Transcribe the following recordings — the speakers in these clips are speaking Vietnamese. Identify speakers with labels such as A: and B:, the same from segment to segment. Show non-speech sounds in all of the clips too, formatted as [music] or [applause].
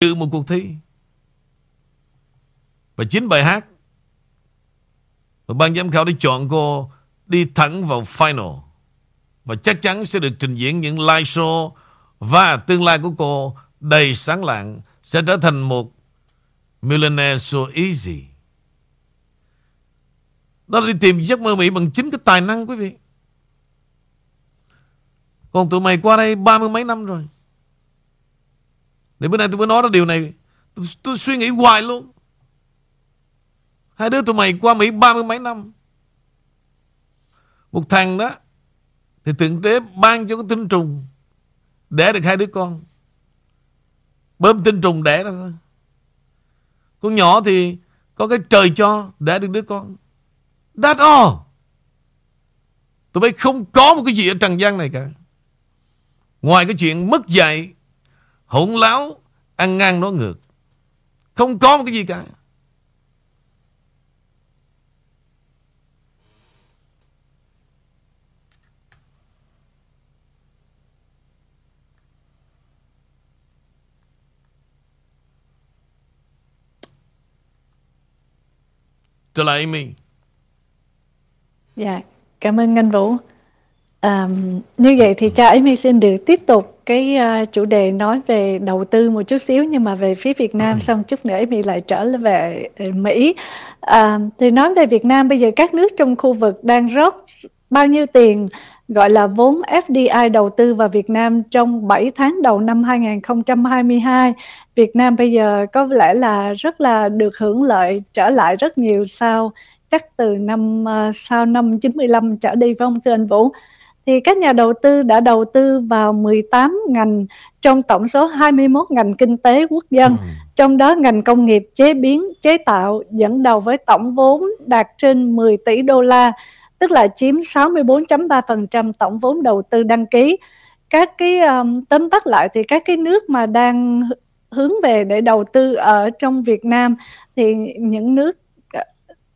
A: dự một cuộc thi. Và chín bài hát và ban giám khảo đã chọn cô đi thẳng vào final. Và chắc chắn sẽ được trình diễn những live show và tương lai của cô đầy sáng lạng sẽ trở thành một millionaire so easy. Đó là đi tìm giấc mơ Mỹ bằng chính cái tài năng, quý vị. Còn tụi mày qua đây ba mươi mấy năm rồi. Để bữa nay tôi mới nói ra điều này. Tôi, tôi suy nghĩ hoài luôn. Hai đứa tụi mày qua Mỹ ba mươi mấy năm. Một thằng đó Thì thượng đế ban cho cái tinh trùng Đẻ được hai đứa con. Bơm tinh trùng đẻ ra thôi. Con nhỏ thì Có cái trời cho đẻ được đứa con. That's all. Tụi bay không có một cái gì ở trần gian này cả. Ngoài cái chuyện mất dạy Hỗn láo Ăn ngang nói ngược. Không có một cái gì cả. Trở lại Amy.
B: Dạ, cảm ơn anh Vũ. À, như vậy thì cha Amy xin được tiếp tục cái uh, chủ đề nói về đầu tư một chút xíu nhưng mà về phía Việt Nam xong chút nữa Amy lại trở về uh, Mỹ. À, thì nói về Việt Nam bây giờ các nước trong khu vực đang rót bao nhiêu tiền gọi là vốn FDI đầu tư vào Việt Nam trong 7 tháng đầu năm 2022. Việt Nam bây giờ có lẽ là rất là được hưởng lợi trở lại rất nhiều sau chắc từ năm uh, sau năm 95 trở đi phải không thưa anh Vũ? Thì các nhà đầu tư đã đầu tư vào 18 ngành trong tổng số 21 ngành kinh tế quốc dân. Ừ. Trong đó ngành công nghiệp chế biến, chế tạo dẫn đầu với tổng vốn đạt trên 10 tỷ đô la, tức là chiếm 64.3% tổng vốn đầu tư đăng ký. Các cái um, tóm tắt lại thì các cái nước mà đang hướng về để đầu tư ở trong Việt Nam thì những nước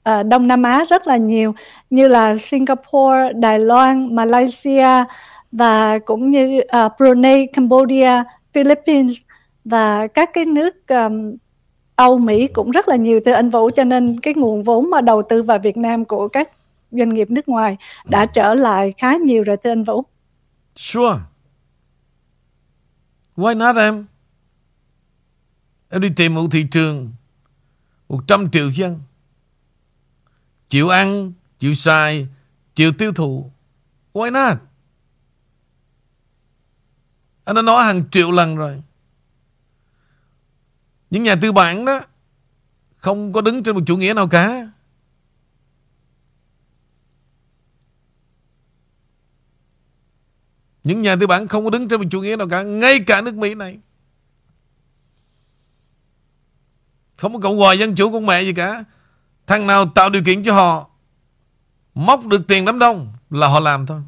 B: uh, Đông Nam Á rất là nhiều như là Singapore, Đài Loan, Malaysia và cũng như uh, Brunei, Cambodia, Philippines và các cái nước um, Âu Mỹ cũng rất là nhiều từ anh Vũ cho nên cái nguồn vốn mà đầu tư vào Việt Nam của các doanh nghiệp nước ngoài đã trở lại khá nhiều rồi thưa anh Vũ.
A: Sure. Why not em? Em đi tìm một thị trường 100 triệu dân Chịu ăn, chịu xài, chịu tiêu thụ. Why not? Anh đã nói hàng triệu lần rồi. Những nhà tư bản đó không có đứng trên một chủ nghĩa nào cả. Những nhà tư bản không có đứng trên một chủ nghĩa nào cả Ngay cả nước Mỹ này Không có cộng hòa dân chủ con mẹ gì cả Thằng nào tạo điều kiện cho họ Móc được tiền đám đông Là họ làm thôi.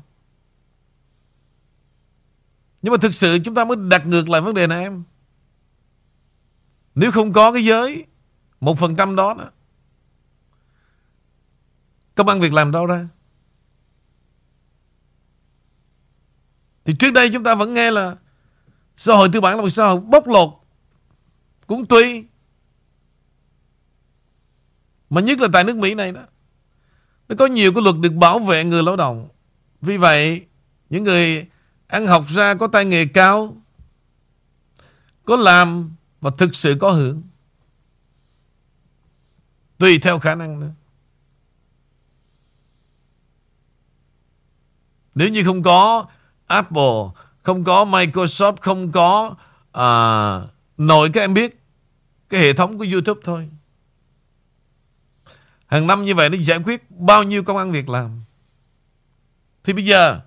A: Nhưng mà thực sự chúng ta mới đặt ngược lại vấn đề này em. Nếu không có cái giới Một phần trăm đó, đó Công ăn việc làm đâu ra? Thì trước đây chúng ta vẫn nghe là Xã hội tư bản là một xã hội bóc lột Cũng tùy mà nhất là tại nước Mỹ này đó. Nó có nhiều cái luật được bảo vệ người lao động. Vì vậy Những người ăn học ra có tay nghề cao Có làm Và thực sự có hưởng. Tùy theo khả năng nữa. Nếu như không có Apple Không có Microsoft Không có uh, Nội các em biết Cái hệ thống của YouTube thôi. Hàng năm như vậy nó giải quyết bao nhiêu công ăn việc làm. Thì bây giờ,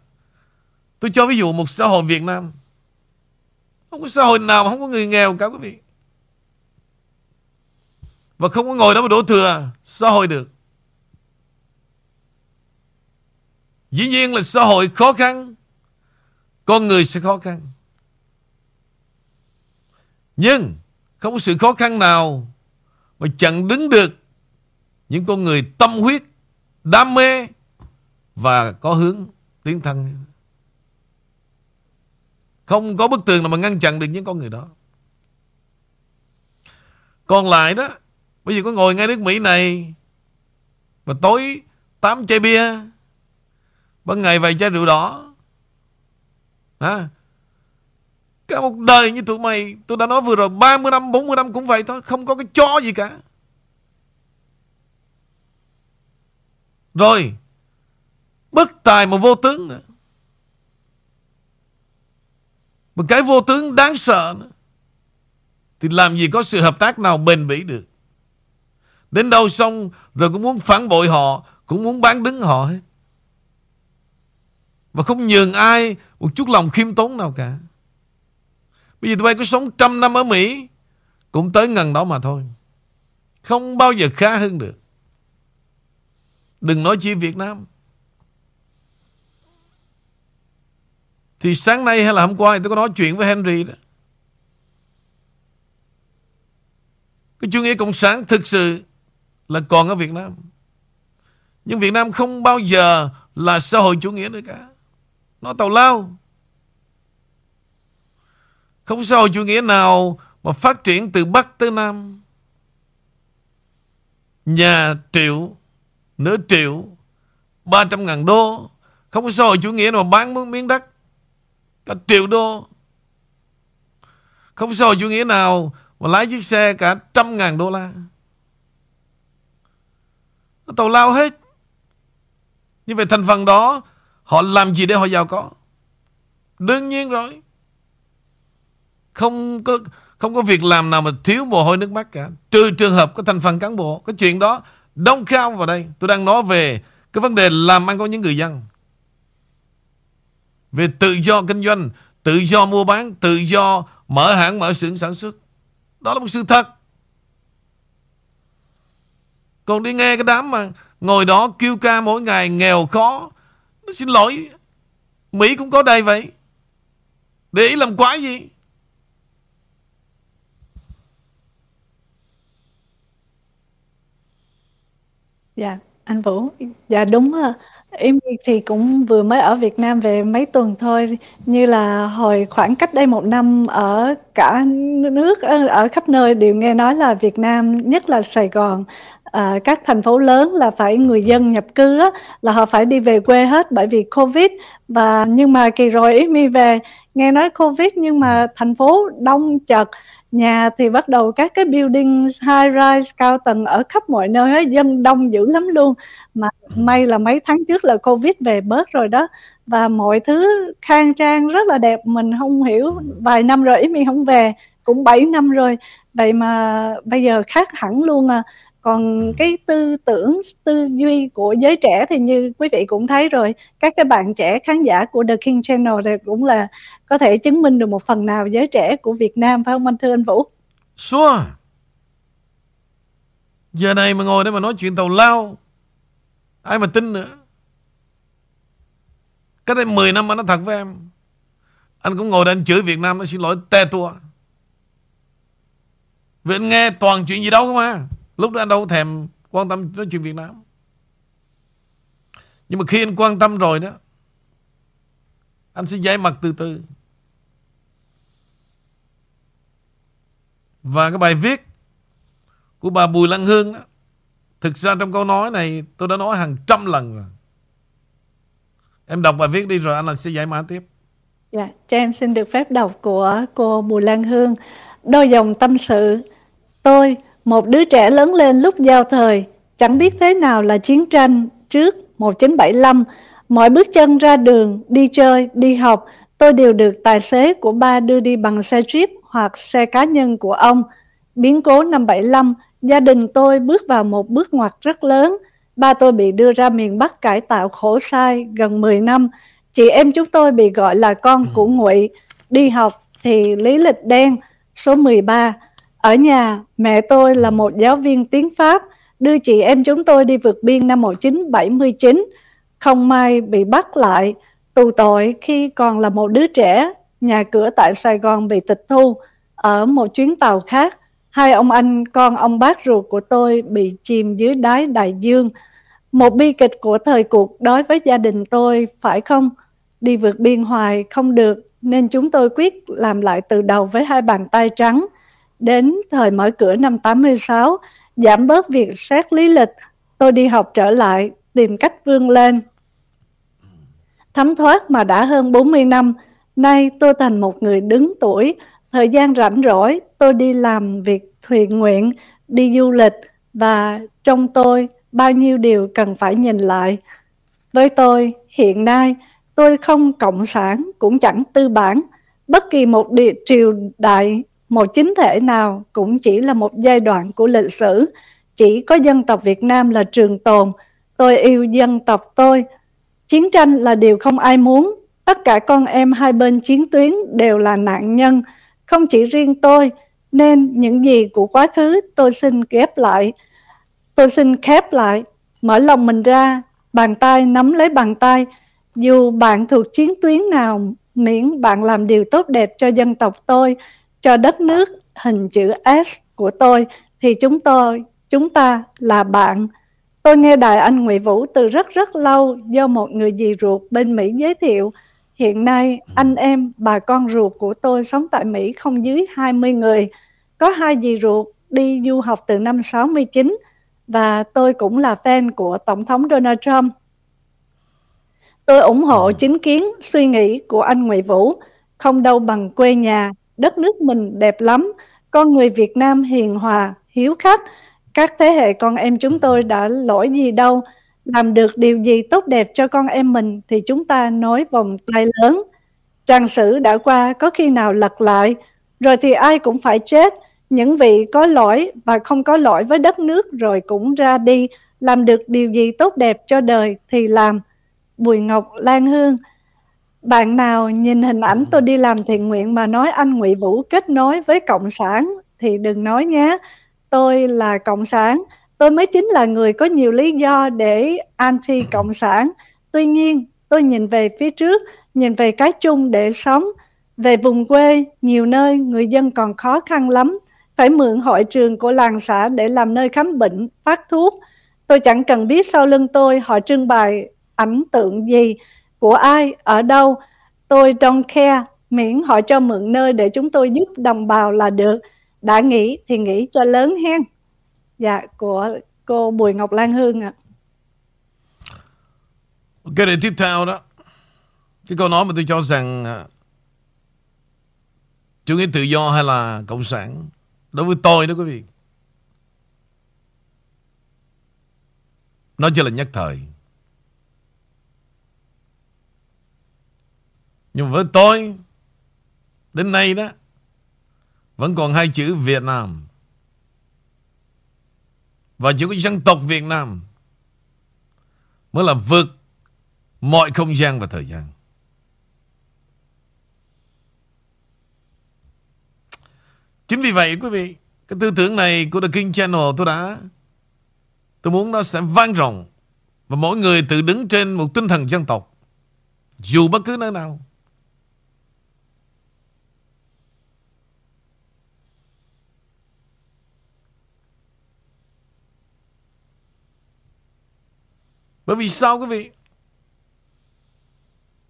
A: tôi cho ví dụ một xã hội Việt Nam. Không có xã hội nào mà không có người nghèo cả quý vị. Và không có ngồi đó mà đổ thừa xã hội được. Dĩ nhiên là xã hội khó khăn. Con người sẽ khó khăn. Nhưng không có sự khó khăn nào mà chặn đứng được những con người tâm huyết, đam mê và có hướng tiến thân. Không có bức tường nào mà ngăn chặn được những con người đó. Còn lại đó Bây giờ có ngồi ngay nước Mỹ này mà tối 8 chai bia Ban ngày vài chai rượu đỏ Hả Cả một đời như tụi mày Tôi đã nói vừa rồi 30 năm 40 năm cũng vậy thôi Không có cái chó gì cả Rồi, Bất tài mà vô tướng nữa. Một cái vô tướng đáng sợ nữa, Thì làm gì có sự hợp tác nào bền bỉ được? Đến đâu xong Rồi cũng muốn phản bội họ, Cũng muốn bán đứng họ hết. Mà không nhường ai Một chút lòng khiêm tốn nào cả. Bây giờ tụi bay có sống trăm năm ở Mỹ, Cũng tới ngần đó mà thôi. Không bao giờ khá hơn được. Đừng nói chi Việt Nam. Thì sáng nay hay là hôm qua Tôi có nói chuyện với Henry đó. Cái chủ nghĩa cộng sản thực sự Là còn ở Việt Nam. Nhưng Việt Nam không bao giờ Là xã hội chủ nghĩa nữa cả. Nó tàu lao. Không xã hội chủ nghĩa nào Mà phát triển từ Bắc tới Nam. Nhà triệu Nửa triệu 300 ngàn đô. Không có xã hội chủ nghĩa nào mà bán miếng đất. Cả triệu đô. Không xã hội chủ nghĩa nào Mà lái chiếc xe cả trăm ngàn đô la. Nó tàu lao hết. Như vậy thành phần đó, Họ làm gì để họ giàu có? Đương nhiên rồi. Không có Không có việc làm nào mà thiếu mồ hôi nước mắt cả. Trừ trường hợp có thành phần cán bộ Cái chuyện đó đông count vào đây Tôi đang nói về Cái vấn đề làm ăn của những người dân về tự do kinh doanh, tự do mua bán, tự do mở hãng, mở xưởng sản xuất. Đó là một sự thật. Còn đi nghe cái đám mà ngồi đó kêu ca mỗi ngày nghèo khó. Nó xin lỗi. Mỹ cũng có đây vậy. Để ý làm quái gì?
B: Dạ, anh Vũ. Dạ đúng Em thì cũng vừa mới ở Việt Nam về mấy tuần thôi, như là hồi khoảng cách đây một năm ở cả nước, ở ở khắp nơi đều nghe nói là Việt Nam, nhất là Sài Gòn, à, các thành phố lớn là phải người dân nhập cư á, là họ phải đi về quê hết bởi vì Covid. Và nhưng mà kỳ rồi Amy về nghe nói Covid nhưng mà thành phố đông chật, nhà thì bắt đầu các cái building high rise cao tầng ở khắp mọi nơi hết, dân đông dữ lắm luôn. Mà may là mấy tháng trước là Covid về bớt rồi đó và mọi thứ khang trang rất là đẹp, mình không hiểu vài năm rồi mình không về, cũng 7 năm rồi. Vậy mà bây giờ khác hẳn luôn à. Còn cái tư tưởng, tư duy của giới trẻ thì như quý vị cũng thấy rồi, các cái bạn trẻ khán giả của The King Channel thì cũng là có thể chứng minh được một phần nào giới trẻ của Việt Nam phải không anh thưa anh Vũ?
A: Sure. Giờ này mà ngồi đây mà nói chuyện tàu lao Ai mà tin nữa Cách đây 10 năm anh nói thật với em Anh cũng ngồi đây anh chửi Việt Nam Anh xin lỗi te tua Vì anh nghe toàn chuyện gì đâu không à Lúc đó anh đâu thèm quan tâm nói chuyện Việt Nam. Nhưng mà khi anh quan tâm rồi đó Anh sẽ giải mặt từ từ. Và cái bài viết Của bà Bùi Lăng Hương đó Thực ra trong câu nói này Tôi đã nói hàng trăm lần rồi. Em đọc bài viết đi rồi anh là sẽ giải mã tiếp.
B: Dạ, cho em xin được phép đọc của cô Bùi Lan Hương. Đôi dòng tâm sự Tôi một đứa trẻ lớn lên lúc giao thời, chẳng biết thế nào là chiến tranh trước 1975. Mọi bước chân ra đường, đi chơi, đi học, tôi đều được tài xế của ba đưa đi bằng xe jeep hoặc xe cá nhân của ông. Biến cố năm 75, gia đình tôi bước vào một bước ngoặt rất lớn. Ba tôi bị đưa ra miền Bắc cải tạo khổ sai gần 10 năm. Chị em chúng tôi bị gọi là con của Ngụy. Đi học thì lý lịch đen, số 13. Ở nhà, mẹ tôi là một giáo viên tiếng Pháp, đưa chị em chúng tôi đi vượt biên năm 1979. Không may bị bắt lại, tù tội khi còn là một đứa trẻ, nhà cửa tại Sài Gòn bị tịch thu. Ở một chuyến tàu khác, hai ông anh con ông bác ruột của tôi bị chìm dưới đáy đại dương. Một bi kịch của thời cuộc đối với gia đình tôi, phải không? Đi vượt biên hoài không được, nên chúng tôi quyết làm lại từ đầu với hai bàn tay trắng. Đến thời mở cửa năm 86, giảm bớt việc xét lý lịch, tôi đi học trở lại, tìm cách vươn lên. Thấm thoát mà đã hơn 40 năm, nay tôi thành một người đứng tuổi. Thời gian rảnh rỗi, tôi đi làm việc thuyền nguyện, đi du lịch và trong tôi bao nhiêu điều cần phải nhìn lại. Với tôi, hiện nay, tôi không cộng sản cũng chẳng tư bản. Bất kỳ một địa triều đại, một chính thể nào cũng chỉ là một giai đoạn của lịch sử. Chỉ có dân tộc Việt Nam là trường tồn. Tôi yêu dân tộc tôi. Chiến tranh là điều không ai muốn. Tất cả con em hai bên chiến tuyến đều là nạn nhân. Không chỉ riêng tôi, nên những gì của quá khứ tôi xin ghép lại. Tôi xin khép lại, mở lòng mình ra, bàn tay nắm lấy bàn tay. Dù bạn thuộc chiến tuyến nào, miễn bạn làm điều tốt đẹp cho dân tộc tôi, cho đất nước hình chữ S của tôi, thì chúng tôi, chúng ta là bạn. Tôi nghe đài anh Nguyễn Vũ từ rất rất lâu do một người dì ruột bên Mỹ giới thiệu. Hiện nay, anh em, bà con ruột của tôi sống tại Mỹ không dưới 20 người. Có hai dì ruột đi du học từ năm 69 và tôi cũng là fan của Tổng thống Donald Trump. Tôi ủng hộ chính kiến suy nghĩ của anh Nguyễn Vũ, không đâu bằng quê nhà, đất nước mình đẹp lắm, con người Việt Nam hiền hòa, hiếu khách, các thế hệ con em chúng tôi đã lỗi gì đâu, làm được điều gì tốt đẹp cho con em mình thì chúng ta nói vòng tay lớn. Trang sử đã qua có khi nào lật lại, rồi thì ai cũng phải chết, những vị có lỗi và không có lỗi với đất nước rồi cũng ra đi, làm được điều gì tốt đẹp cho đời thì làm. Bùi Ngọc Lan Hương bạn nào nhìn hình ảnh tôi đi làm thiện nguyện mà nói anh Ngụy Vũ kết nối với Cộng sản thì đừng nói nhé. Tôi là Cộng sản, tôi mới chính là người có nhiều lý do để anti-Cộng sản. Tuy nhiên, tôi nhìn về phía trước, nhìn về cái chung để sống. Về vùng quê, nhiều nơi người dân còn khó khăn lắm phải mượn hội trường của làng xã để làm nơi khám bệnh, phát thuốc. Tôi chẳng cần biết sau lưng tôi họ trưng bày ảnh tượng gì, của ai, ở đâu. Tôi don't care, miễn họ cho mượn nơi để chúng tôi giúp đồng bào là được. Đã nghĩ thì nghĩ cho lớn hen. Dạ, của cô Bùi Ngọc Lan Hương ạ. À.
A: Cái đề tiếp theo đó, cái câu nói mà tôi cho rằng à, chủ nghĩa tự do hay là cộng sản Đối với tôi đó quý vị Nó chỉ là nhất thời Nhưng với tôi Đến nay đó Vẫn còn hai chữ Việt Nam Và chữ của dân tộc Việt Nam Mới là vượt Mọi không gian và thời gian Chính vì vậy quý vị, cái tư tưởng này của The King Channel tôi đã tôi muốn nó sẽ vang rộng và mỗi người tự đứng trên một tinh thần dân tộc dù bất cứ nơi nào. Bởi vì sao quý vị?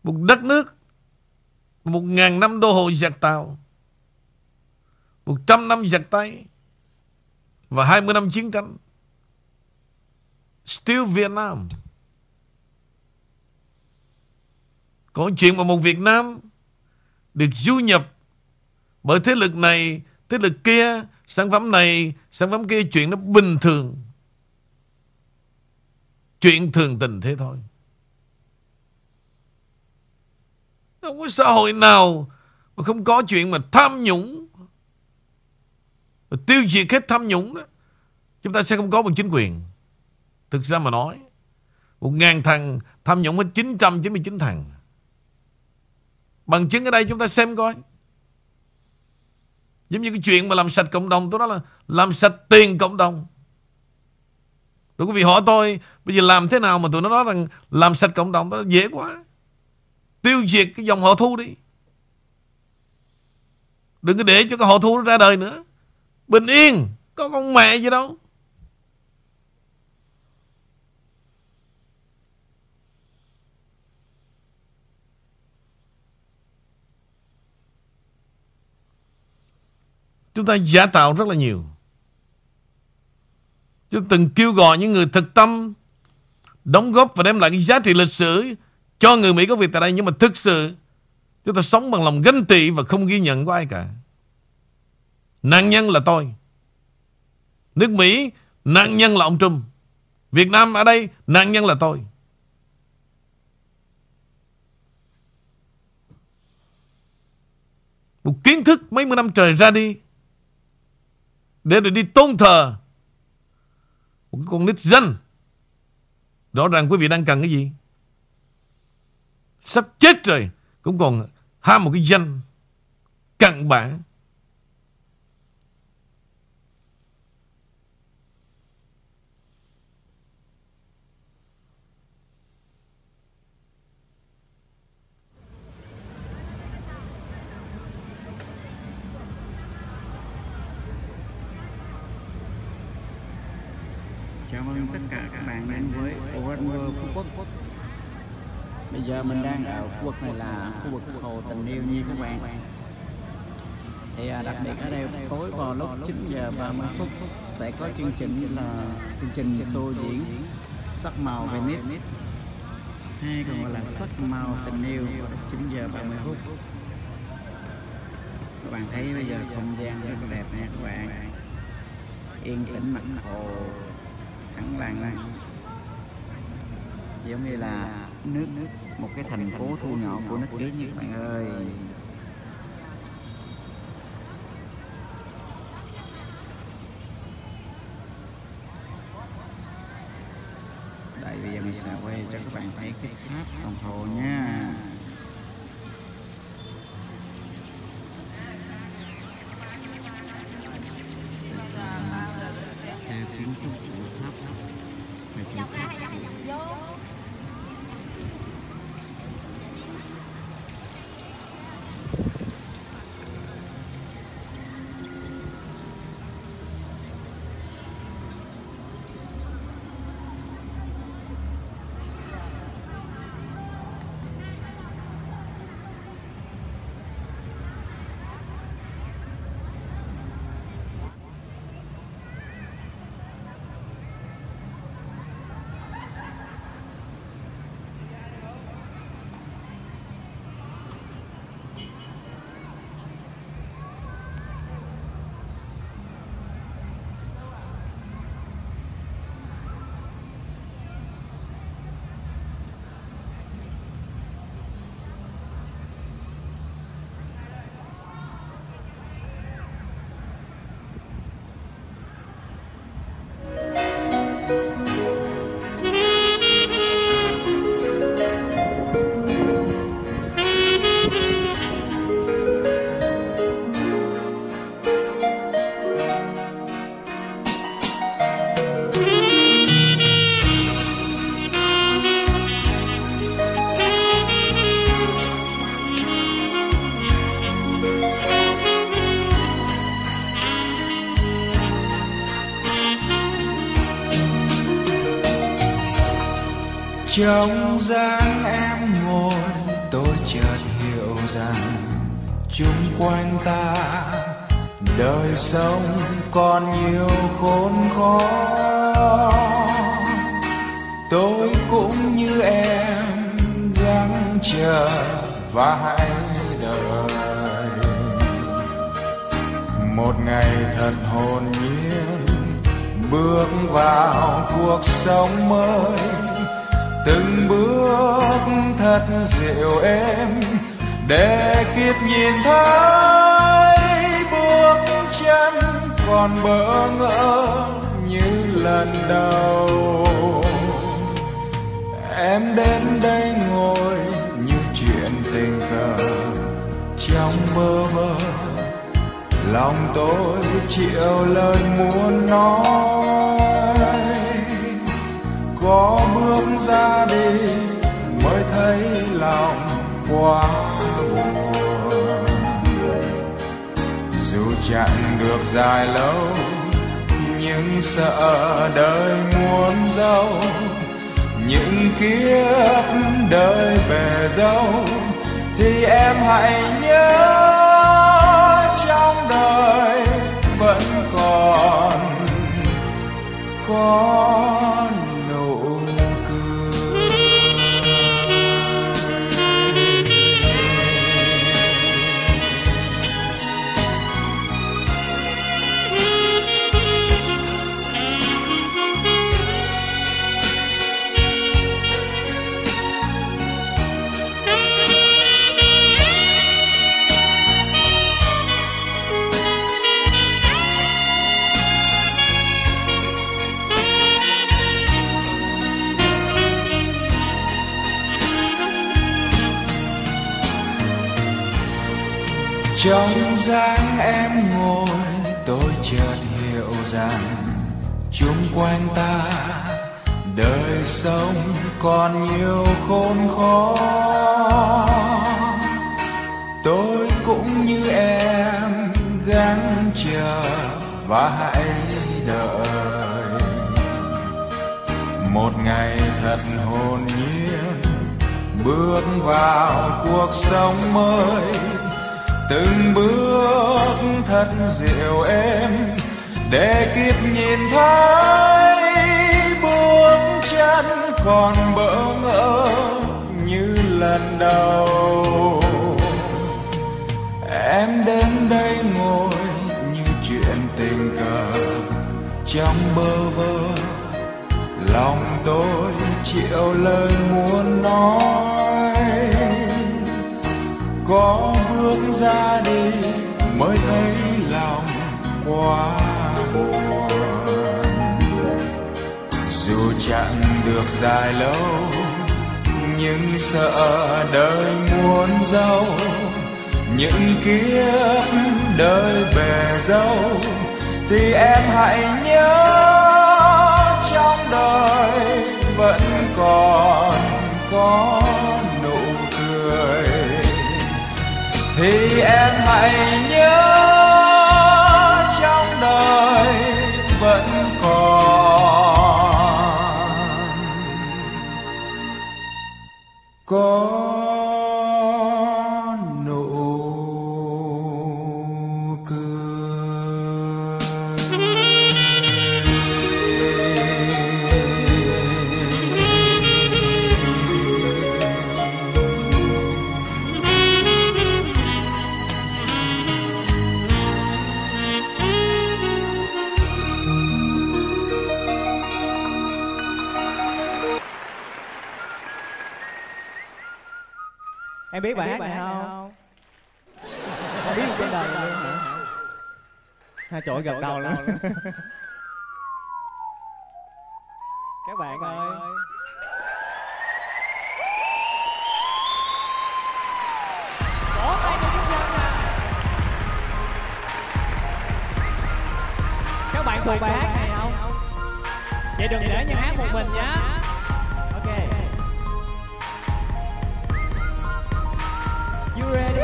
A: Một đất nước Một ngàn năm đô hộ giặc tàu 100 năm giặc tay và 20 năm chiến tranh. Still Vietnam. Có chuyện mà một Việt Nam được du nhập bởi thế lực này, thế lực kia, sản phẩm này, sản phẩm kia, chuyện nó bình thường. Chuyện thường tình thế thôi. Không có xã hội nào mà không có chuyện mà tham nhũng. Tiêu diệt hết tham nhũng đó, chúng ta sẽ không có một chính quyền. Thực ra mà nói, một ngàn thằng tham nhũng hết 999 thằng. Bằng chứng ở đây chúng ta xem coi. Giống như cái chuyện mà làm sạch cộng đồng, tôi nói là làm sạch tiền cộng đồng rồi quý vị, hỏi tôi, bây giờ làm thế nào mà tụi nó nói rằng làm sạch cộng đồng đó dễ quá. Tiêu diệt cái dòng họ thu đi. Đừng có để cho cái họ thu ra đời nữa. Bình yên, Có con mẹ gì đâu. Chúng ta giả tạo rất là nhiều. Chúng từng kêu gọi những người thực tâm Đóng góp và đem lại cái giá trị lịch sử Cho người Mỹ có việc tại đây. Nhưng mà thực sự, Chúng ta sống bằng lòng ganh tị Và không ghi nhận của ai cả. Nạn nhân là tôi. Nước Mỹ, Nạn nhân là ông Trump. Việt Nam ở đây, Nạn nhân là tôi. Một kiến thức mấy mươi năm trời ra đi Để rồi đi tôn thờ một cái con nít danh Rõ ràng quý vị đang cần cái gì? Sắp chết rồi, Cũng còn ham một cái danh Cặn bản
C: Chào mừng tất cả các bạn đến với Open World Phú Quốc Bây giờ mình đang ở khu vực này là khu vực Hồ Tình Yêu như các bạn. Thì à, đặc biệt ở đây tối vào lúc 9 giờ 30 phút sẽ có chương trình là chương trình show diễn sắc màu Venice hay còn gọi là sắc màu tình yêu vào lúc 9 giờ 30 phút. Các bạn thấy bây giờ không gian rất là đẹp nha các bạn. Yên tĩnh, mặt hồ thẳng làng giống như là nước nước một cái thành phố thu nhỏ của nước Ý như các bạn ơi. Đây, bây giờ mình sẽ quay cho các bạn thấy cái tháp đồng hồ nha.
D: Trong dáng em ngồi, tôi chợt hiểu rằng chung quanh ta đời sống còn nhiều khốn khó. Tôi cũng như em gắng chờ và hãy đợi một ngày thật hồn nhiên bước vào cuộc sống mới từng bước thật dịu êm để kịp nhìn thấy bước chân còn bỡ ngỡ như lần đầu. Em đến đây ngồi như chuyện tình cờ trong mơ vơ lòng tôi chịu lời muốn nói có bước ra đi mới thấy lòng quá buồn. Dù chẳng được dài lâu nhưng sợ đời muốn dâu những kiếp đời về dâu thì em hãy nhớ trong đời vẫn còn con trong dáng em ngồi, tôi chợt hiểu rằng chung quanh ta đời sống còn nhiều khốn khó. Tôi cũng như em gắng chờ và hãy đợi. Một ngày thật hồn nhiên bước vào cuộc sống mới từng bước thật dịu êm để kịp nhìn thấy bước chân còn bỡ ngỡ như lần đầu. Em đến đây ngồi như chuyện tình cờ, trong bơ vơ lòng tôi chịu lời muốn nói. Có bước ra đi mới thấy lòng quá buồn. Dù chẳng được dài lâu, nhưng sợ đời muôn dâu những kiếp đời bề dâu thì em hãy nhớ trong đời vẫn còn có thì em hãy nhớ trong đời vẫn còn. Có
E: em biết bài hát này không? không? Biết trên đời này luôn hả? Hai chỗ gặp đầu lắm. [laughs] các bạn ơi. Các bạn thuộc bài hát này không? Vậy đừng để nhân hát một mình nhé You ready?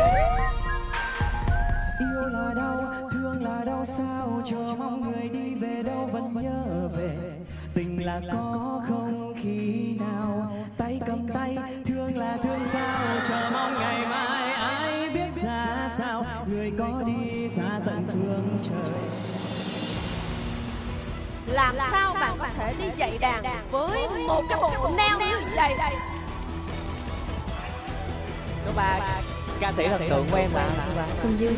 F: Yêu là đau, thương là đau sao Chờ mong người đi về đâu vẫn nhớ về. Tình là có không khi nào Tay cầm tay, thương là thương sao Chờ mong ngày mai ai biết ra sao. Người có đi xa tận phương trời.
G: Làm sao bạn có thể đi dạy đàn với một cái bộ neo như vậy?
E: Cô bà ca sĩ thần tượng của em là cô
B: Dương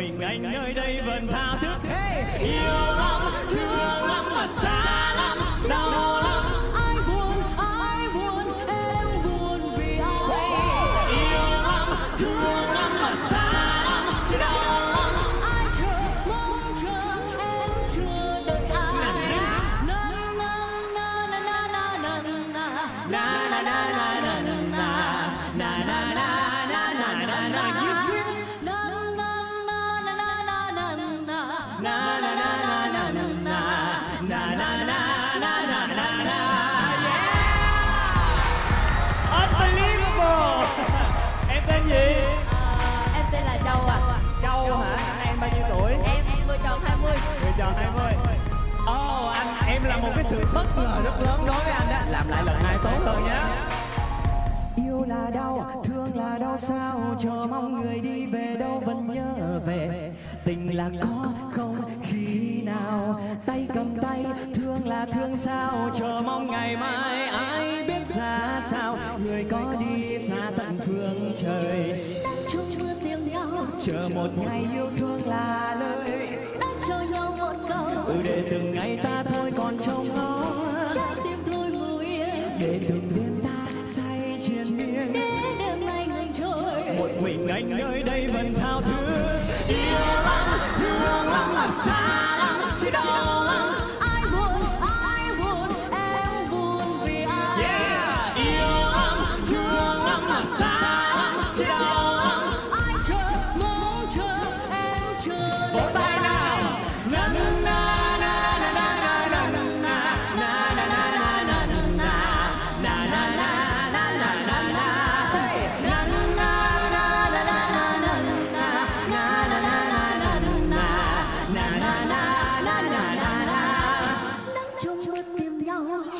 F: mình anh nơi đây vẫn tha thức hey! yêu lắm thương lắm mà xa lắm
E: sự bất ngờ rất lớn. Đối với anh á làm lại lần hai tốt hơn nhé
F: Yêu là đau, thương là đau sao Chờ mong người đi về đâu vẫn nhớ về. Tình là có không khi nào Tay cầm tay, thương là thương sao Chờ mong ngày mai ai biết ra sao. Người có đi xa tận phương trời. Chờ một ngày yêu thương là lời
H: đã cho nhau một câu
F: Ừ để từng ngày ta thôi còn trông ngóng
H: trái tim thôi ngủ yên.
F: Để từng đêm ta say triền miên.
H: Để đêm nay ngừng trôi.
F: Một mình anh nơi đây vẫn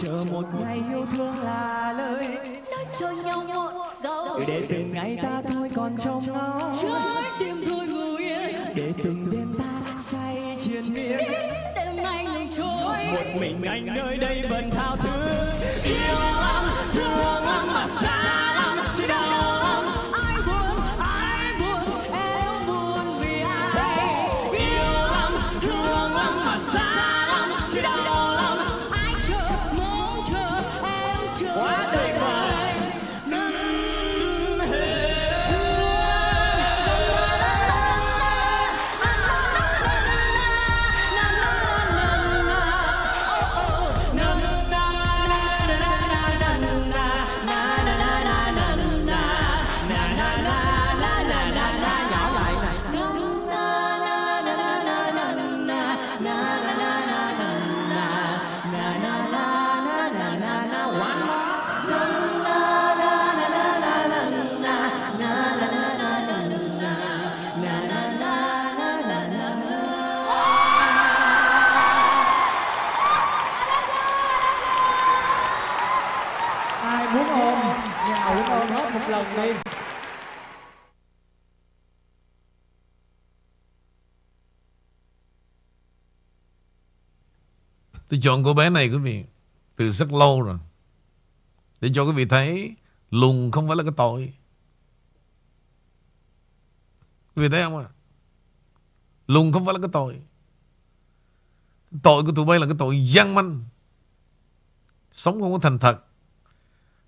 H: chờ
F: một ngày yêu thương là lời
H: nói cho nhau một câu.
F: Để từng ngày ta thôi còn trông ngóng
H: trái tim thôi ngủ yên
F: để từng đêm ta say triền miên.
H: Đêm nay ngừng trôi.
F: Một mình anh nơi đây vẫn thao thức. Yêu lắm
A: Tôi chọn cô bé này, quý vị, Từ rất lâu rồi. Để cho quý vị thấy, Lùn không phải là cái tội. Quý vị thấy không ạ? Lùn không phải là cái tội. Tội của tụi bay là cái tội gian manh. Sống không có thành thật.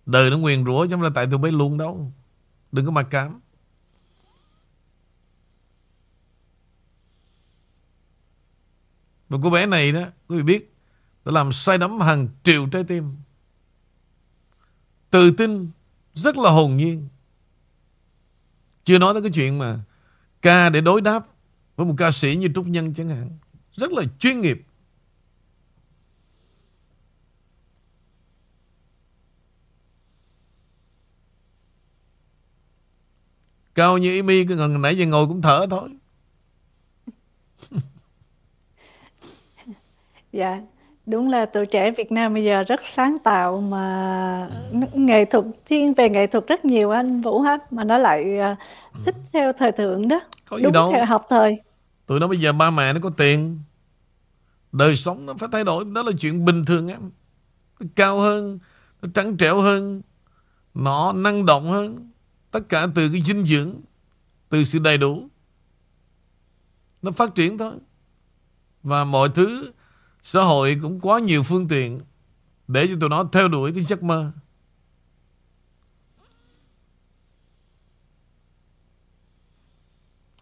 A: Đời nó nguyền rủa chứ không là tại tụi bay lùn đâu. Đừng có mặc cảm. Và cô bé này đó, Quý vị biết đã làm say đắm hàng triệu trái tim. Tự tin Rất là hồn nhiên. Chưa nói tới cái chuyện mà Ca để đối đáp Với một ca sĩ như Trúc Nhân chẳng hạn. Rất là chuyên nghiệp. Cao như Amy Cái ngần nãy giờ ngồi cũng thở thôi. [laughs]
B: Dạ, đúng là tuổi trẻ Việt Nam bây giờ rất sáng tạo mà nghệ thuật thiên về nghệ thuật rất nhiều anh Vũ hát mà nó lại à, thích theo thời thượng đó.
A: Có gì
B: đúng
A: đâu.
B: theo học thời.
A: Tụi nó bây giờ ba mẹ nó có tiền Đời sống nó phải thay đổi Đó là chuyện bình thường em Nó cao hơn Nó trắng trẻo hơn Nó năng động hơn Tất cả từ cái dinh dưỡng Từ sự đầy đủ Nó phát triển thôi Và mọi thứ Xã hội cũng quá nhiều phương tiện Để cho tụi nó theo đuổi cái giấc mơ.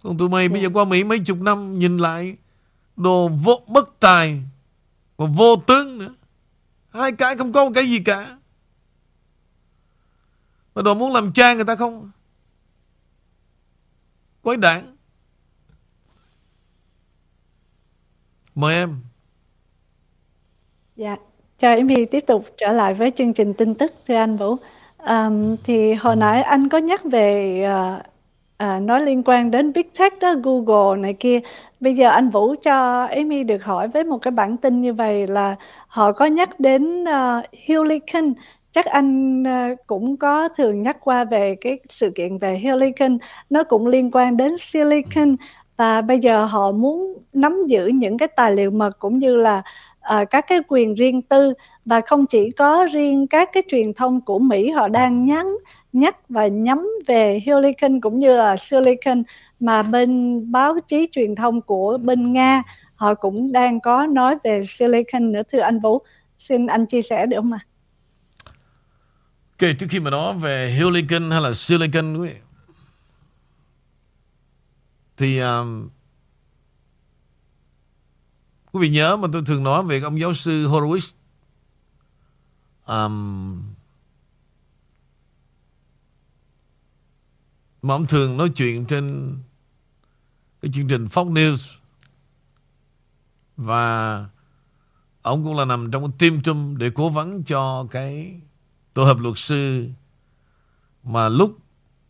A: Còn tụi mày bây giờ qua Mỹ mấy chục năm Nhìn lại Đồ vô, bất tài Và vô tướng nữa. Hai cái không có một cái gì cả. Mà đồ muốn làm cha người ta không? Quấy đảng Mời em
B: Dạ, cho Amy tiếp tục trở lại với chương trình tin tức thưa anh Vũ. Um, thì hồi nãy anh có nhắc về uh, uh, nói liên quan đến Big Tech đó, Google này kia. Bây giờ anh Vũ cho Amy được hỏi với một cái bản tin như vậy là họ có nhắc đến uh, Helican. Chắc anh uh, cũng có thường nhắc qua về cái sự kiện về Helicon Nó cũng liên quan đến Silicon và bây giờ họ muốn nắm giữ những cái tài liệu mật cũng như là uh, các cái quyền riêng tư và không chỉ có riêng các cái truyền thông của Mỹ họ đang nhắn nhắc và nhắm về Helicon cũng như là Silicon mà bên báo chí truyền thông của bên Nga họ cũng đang có nói về Silicon nữa thưa anh Vũ xin anh chia sẻ được không ạ?
A: Ok, trước khi mà nói về Helicon hay là Silicon quý vị, thì um, quý vị nhớ mà tôi thường nói về ông giáo sư Horowitz um, mà ông thường nói chuyện trên cái chương trình Fox News và ông cũng là nằm trong cái team trung để cố vấn cho cái tổ hợp luật sư mà lúc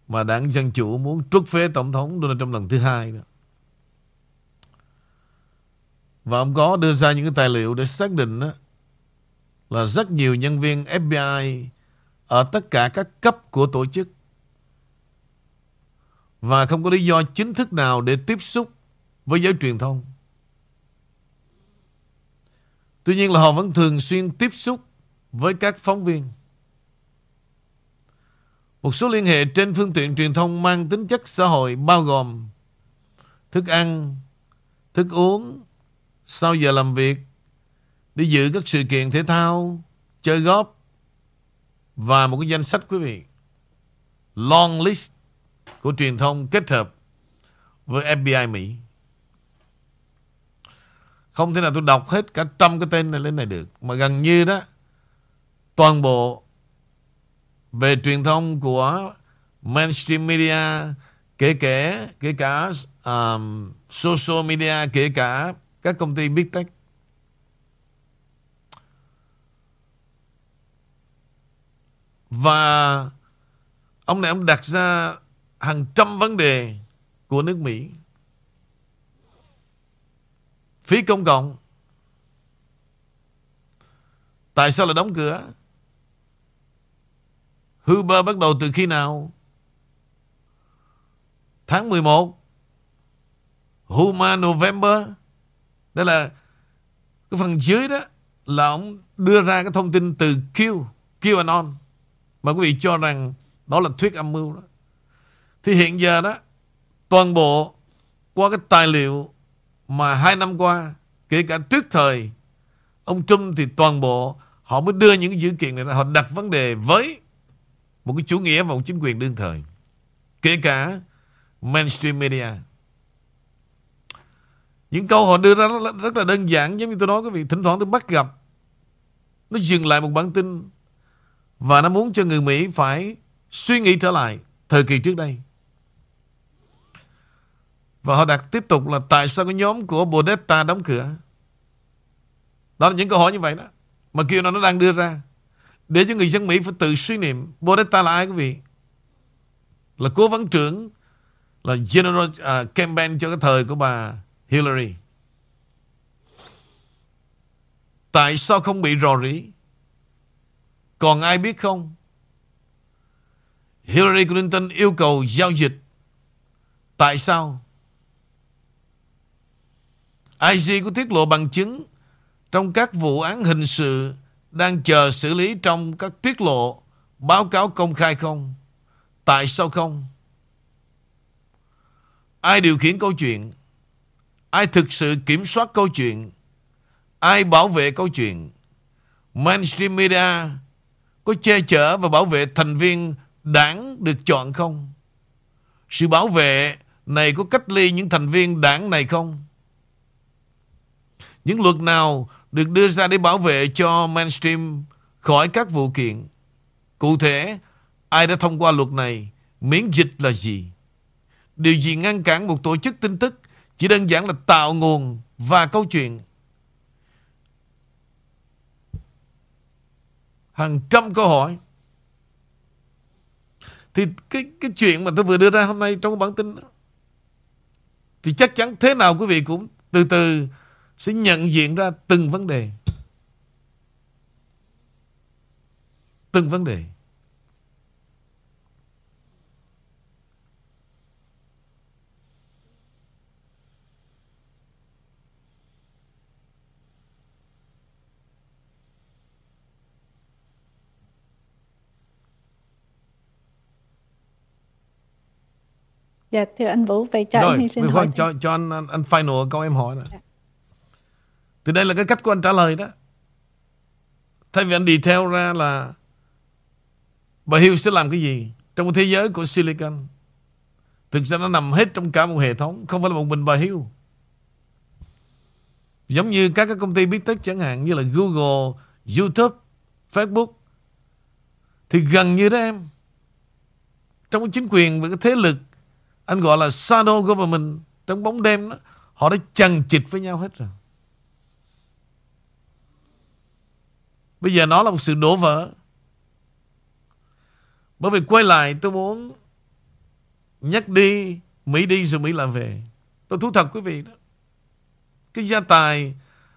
A: mà đảng Dân Chủ muốn truất phế Tổng thống Donald Trump lần thứ hai đó. Và ông có đưa ra những cái tài liệu để xác định đó, là rất nhiều nhân viên FBI ở tất cả các cấp của tổ chức và không có lý do chính thức nào để tiếp xúc với giới truyền thông. Tuy nhiên là họ vẫn thường xuyên tiếp xúc với các phóng viên. Một số liên hệ trên phương tiện truyền thông mang tính chất xã hội bao gồm thức ăn, thức uống, sau giờ làm việc, để dự các sự kiện thể thao, chơi golf và một cái danh sách quý vị. Long list của truyền thông kết hợp với FBI Mỹ. Không thể nào tôi đọc hết cả trăm cái tên này lên này được. Mà gần như đó, toàn bộ về truyền thông của mainstream media, kể cả, kể cả um, social media, kể cả các công ty Big Tech. Và ông này ông đặt ra hàng trăm vấn đề của nước Mỹ. Phí công cộng. Tại sao lại đóng cửa? Uber bắt đầu từ khi nào? Tháng 11. Huma November đó là cái phần dưới đó là ông đưa ra cái thông tin từ Q, QAnon. Mà quý vị cho rằng đó là thuyết âm mưu đó. Thì hiện giờ đó Toàn bộ Qua cái tài liệu Mà hai năm qua Kể cả trước thời Ông Trump thì toàn bộ Họ mới đưa những dữ kiện này ra Họ đặt vấn đề với Một cái chủ nghĩa và một chính quyền đương thời Kể cả Mainstream media những câu họ đưa ra rất là, rất là đơn giản Giống như tôi nói quý vị Thỉnh thoảng tôi bắt gặp Nó dừng lại một bản tin Và nó muốn cho người Mỹ phải Suy nghĩ trở lại Thời kỳ trước đây và họ đặt tiếp tục là tại sao cái nhóm của Bodetta đóng cửa? Đó là những câu hỏi như vậy đó. Mà kêu nó đang đưa ra. Để cho người dân Mỹ phải tự suy niệm. Bodetta là ai quý vị? Là cố vấn trưởng là General à, uh, Campaign cho cái thời của bà Hillary. Tại sao không bị rò rỉ? Còn ai biết không? Hillary Clinton yêu cầu giao dịch. Tại sao? IG có tiết lộ bằng chứng trong các vụ án hình sự đang chờ xử lý trong các tiết lộ báo cáo công khai không? Tại sao không? Ai điều khiển câu chuyện? Ai thực sự kiểm soát câu chuyện? Ai bảo vệ câu chuyện? Mainstream media có che chở và bảo vệ thành viên đảng được chọn không? Sự bảo vệ này có cách ly những thành viên đảng này không? Những luật nào được đưa ra để bảo vệ cho mainstream khỏi các vụ kiện? Cụ thể, ai đã thông qua luật này? Miễn dịch là gì? Điều gì ngăn cản một tổ chức tin tức chỉ đơn giản là tạo nguồn và câu chuyện? Hàng trăm câu hỏi. Thì cái cái chuyện mà tôi vừa đưa ra hôm nay trong bản tin đó, Thì chắc chắn thế nào quý vị cũng từ từ Sẽ nhận diện ra từng vấn đề Từng vấn đề
B: Dạ thưa anh Vũ, vậy cho
A: Rồi,
B: em xin
A: Nguyễn
B: hỏi.
A: Cho, cho anh, anh, anh final câu em hỏi nè. Thì đây là cái cách của anh trả lời đó. Thay vì anh detail ra là bà Hill sẽ làm cái gì trong một thế giới của Silicon. Thực ra nó nằm hết trong cả một hệ thống, không phải là một mình bà Hill. Giống như các cái công ty Big Tech chẳng hạn như là Google, YouTube, Facebook. Thì gần như đó em. Trong chính quyền và cái thế lực anh gọi là shadow government trong bóng đêm đó, họ đã chằng chịt với nhau hết rồi. Bây giờ nó là một sự đổ vỡ. Bởi vì quay lại tôi muốn nhắc đi, Mỹ đi rồi Mỹ lại về. Tôi thú thật quý vị đó. Cái gia tài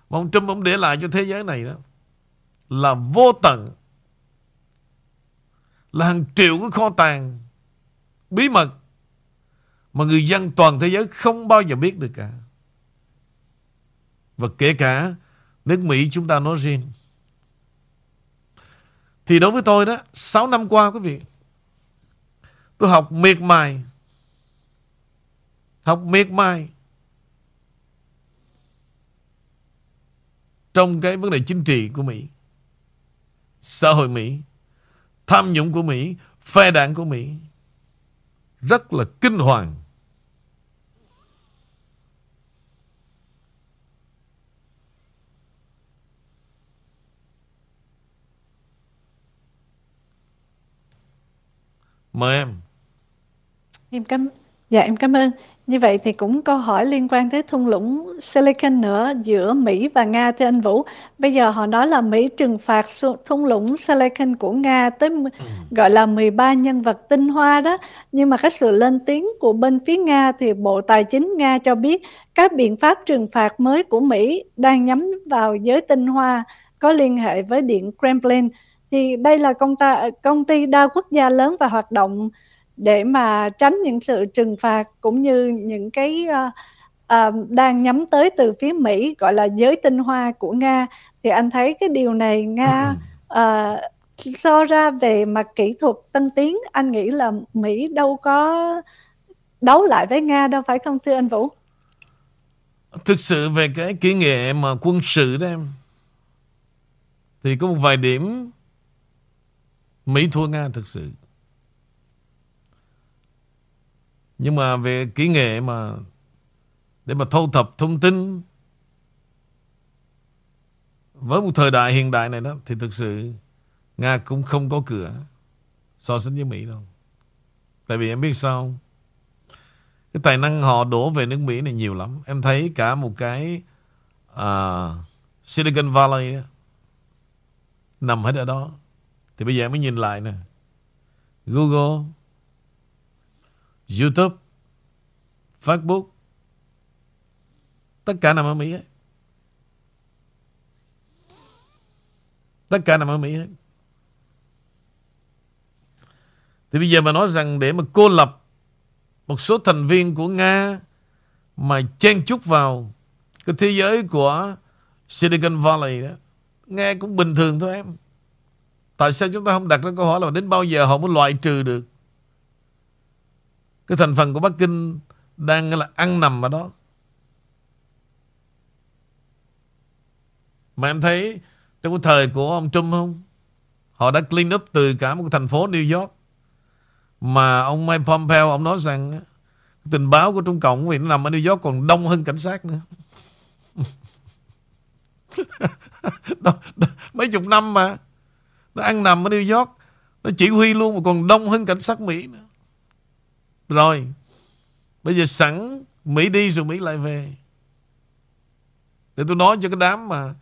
A: mà ông Trump ông để lại cho thế giới này đó là vô tận. Là hàng triệu cái kho tàng bí mật mà người dân toàn thế giới không bao giờ biết được cả. Và kể cả nước Mỹ chúng ta nói riêng. Thì đối với tôi đó, 6 năm qua quý vị, tôi học miệt mài. Học miệt mài. Trong cái vấn đề chính trị của Mỹ. Xã hội Mỹ. Tham nhũng của Mỹ. Phe đảng của Mỹ. Rất là kinh hoàng. Mời em.
B: Em cảm dạ em cảm ơn. Như vậy thì cũng câu hỏi liên quan tới thung lũng Silicon nữa giữa Mỹ và Nga thưa anh Vũ. Bây giờ họ nói là Mỹ trừng phạt thung lũng Silicon của Nga tới m- gọi là 13 nhân vật tinh hoa đó. Nhưng mà cái sự lên tiếng của bên phía Nga thì Bộ Tài chính Nga cho biết các biện pháp trừng phạt mới của Mỹ đang nhắm vào giới tinh hoa có liên hệ với Điện Kremlin. Thì đây là công, ta, công ty đa quốc gia lớn và hoạt động để mà tránh những sự trừng phạt cũng như những cái ờ, ờ, đang nhắm tới từ phía Mỹ gọi là giới tinh hoa của Nga thì anh thấy cái điều này Nga ờ, so ra về mặt kỹ thuật tân tiến anh nghĩ là Mỹ đâu có đấu lại với Nga đâu phải không thưa anh Vũ?
A: Thực sự về cái kỹ nghệ mà quân sự đó em Thì có một vài điểm Mỹ thua Nga thực sự. Nhưng mà về kỹ nghệ mà Để mà thu thập thông tin Với một thời đại hiện đại này đó Thì thực sự Nga cũng không có cửa So sánh với Mỹ đâu. Tại vì em biết sao không? Cái tài năng họ đổ về nước Mỹ này nhiều lắm. Em thấy cả một cái uh, Silicon Valley đó, Nằm hết ở đó. Thì bây giờ em mới nhìn lại nè. Google, YouTube, Facebook, Tất cả nằm ở Mỹ hết. Tất cả nằm ở Mỹ hết. Thì bây giờ mà nói rằng để mà cô lập một số thành viên của Nga mà chen chúc vào cái thế giới của Silicon Valley đó, nghe cũng bình thường thôi em tại sao chúng ta không đặt ra câu hỏi là đến bao giờ họ mới loại trừ được? Cái thành phần của Bắc Kinh đang là ăn nằm ở đó. Mà em thấy trong cái thời của ông Trump không? Họ đã clean up từ cả một thành phố New York. Mà ông Mike Pompeo ông nói rằng tình báo của Trung Cộng vì nó nằm ở New York còn đông hơn cảnh sát nữa. [laughs] đó, đó, mấy chục năm mà nó ăn nằm ở New York nó chỉ huy luôn mà còn đông hơn cảnh sát Mỹ nữa. Rồi bây giờ sẵn Mỹ đi rồi Mỹ lại về để tôi nói cho cái đám mà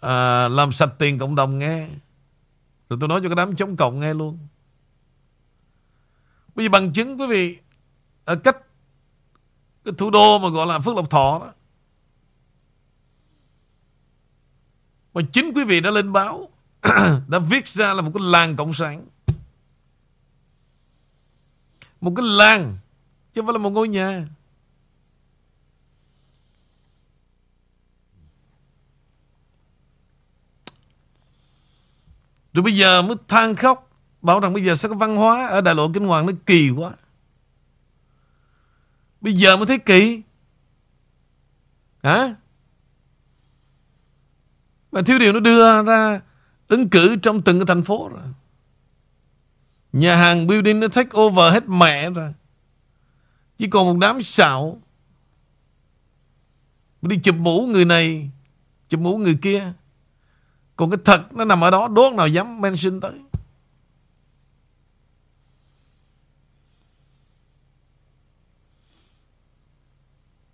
A: à, làm sạch tiền cộng đồng nghe rồi tôi nói cho cái đám chống cộng nghe luôn Bây giờ bằng chứng quý vị ở cách cái thủ đô mà gọi là Phước Lộc Thọ đó. Mà chính quý vị đã lên báo [coughs] đã viết ra là một cái làng cộng sản. Một cái làng, chứ không phải là một ngôi nhà. Rồi bây giờ mới than khóc, Bảo rằng bây giờ sao cái văn hóa Ở đại lộ Kinh Hoàng nó kỳ quá Bây giờ mới thấy kỳ Hả Mà thiếu điều nó đưa ra Ứng cử trong từng cái thành phố rồi. Nhà hàng building nó take over hết mẹ rồi. Chỉ còn một đám xạo. Đi chụp mũ người này, Chụp mũ người kia. Còn cái thật nó nằm ở đó, Đốt nào dám mention tới.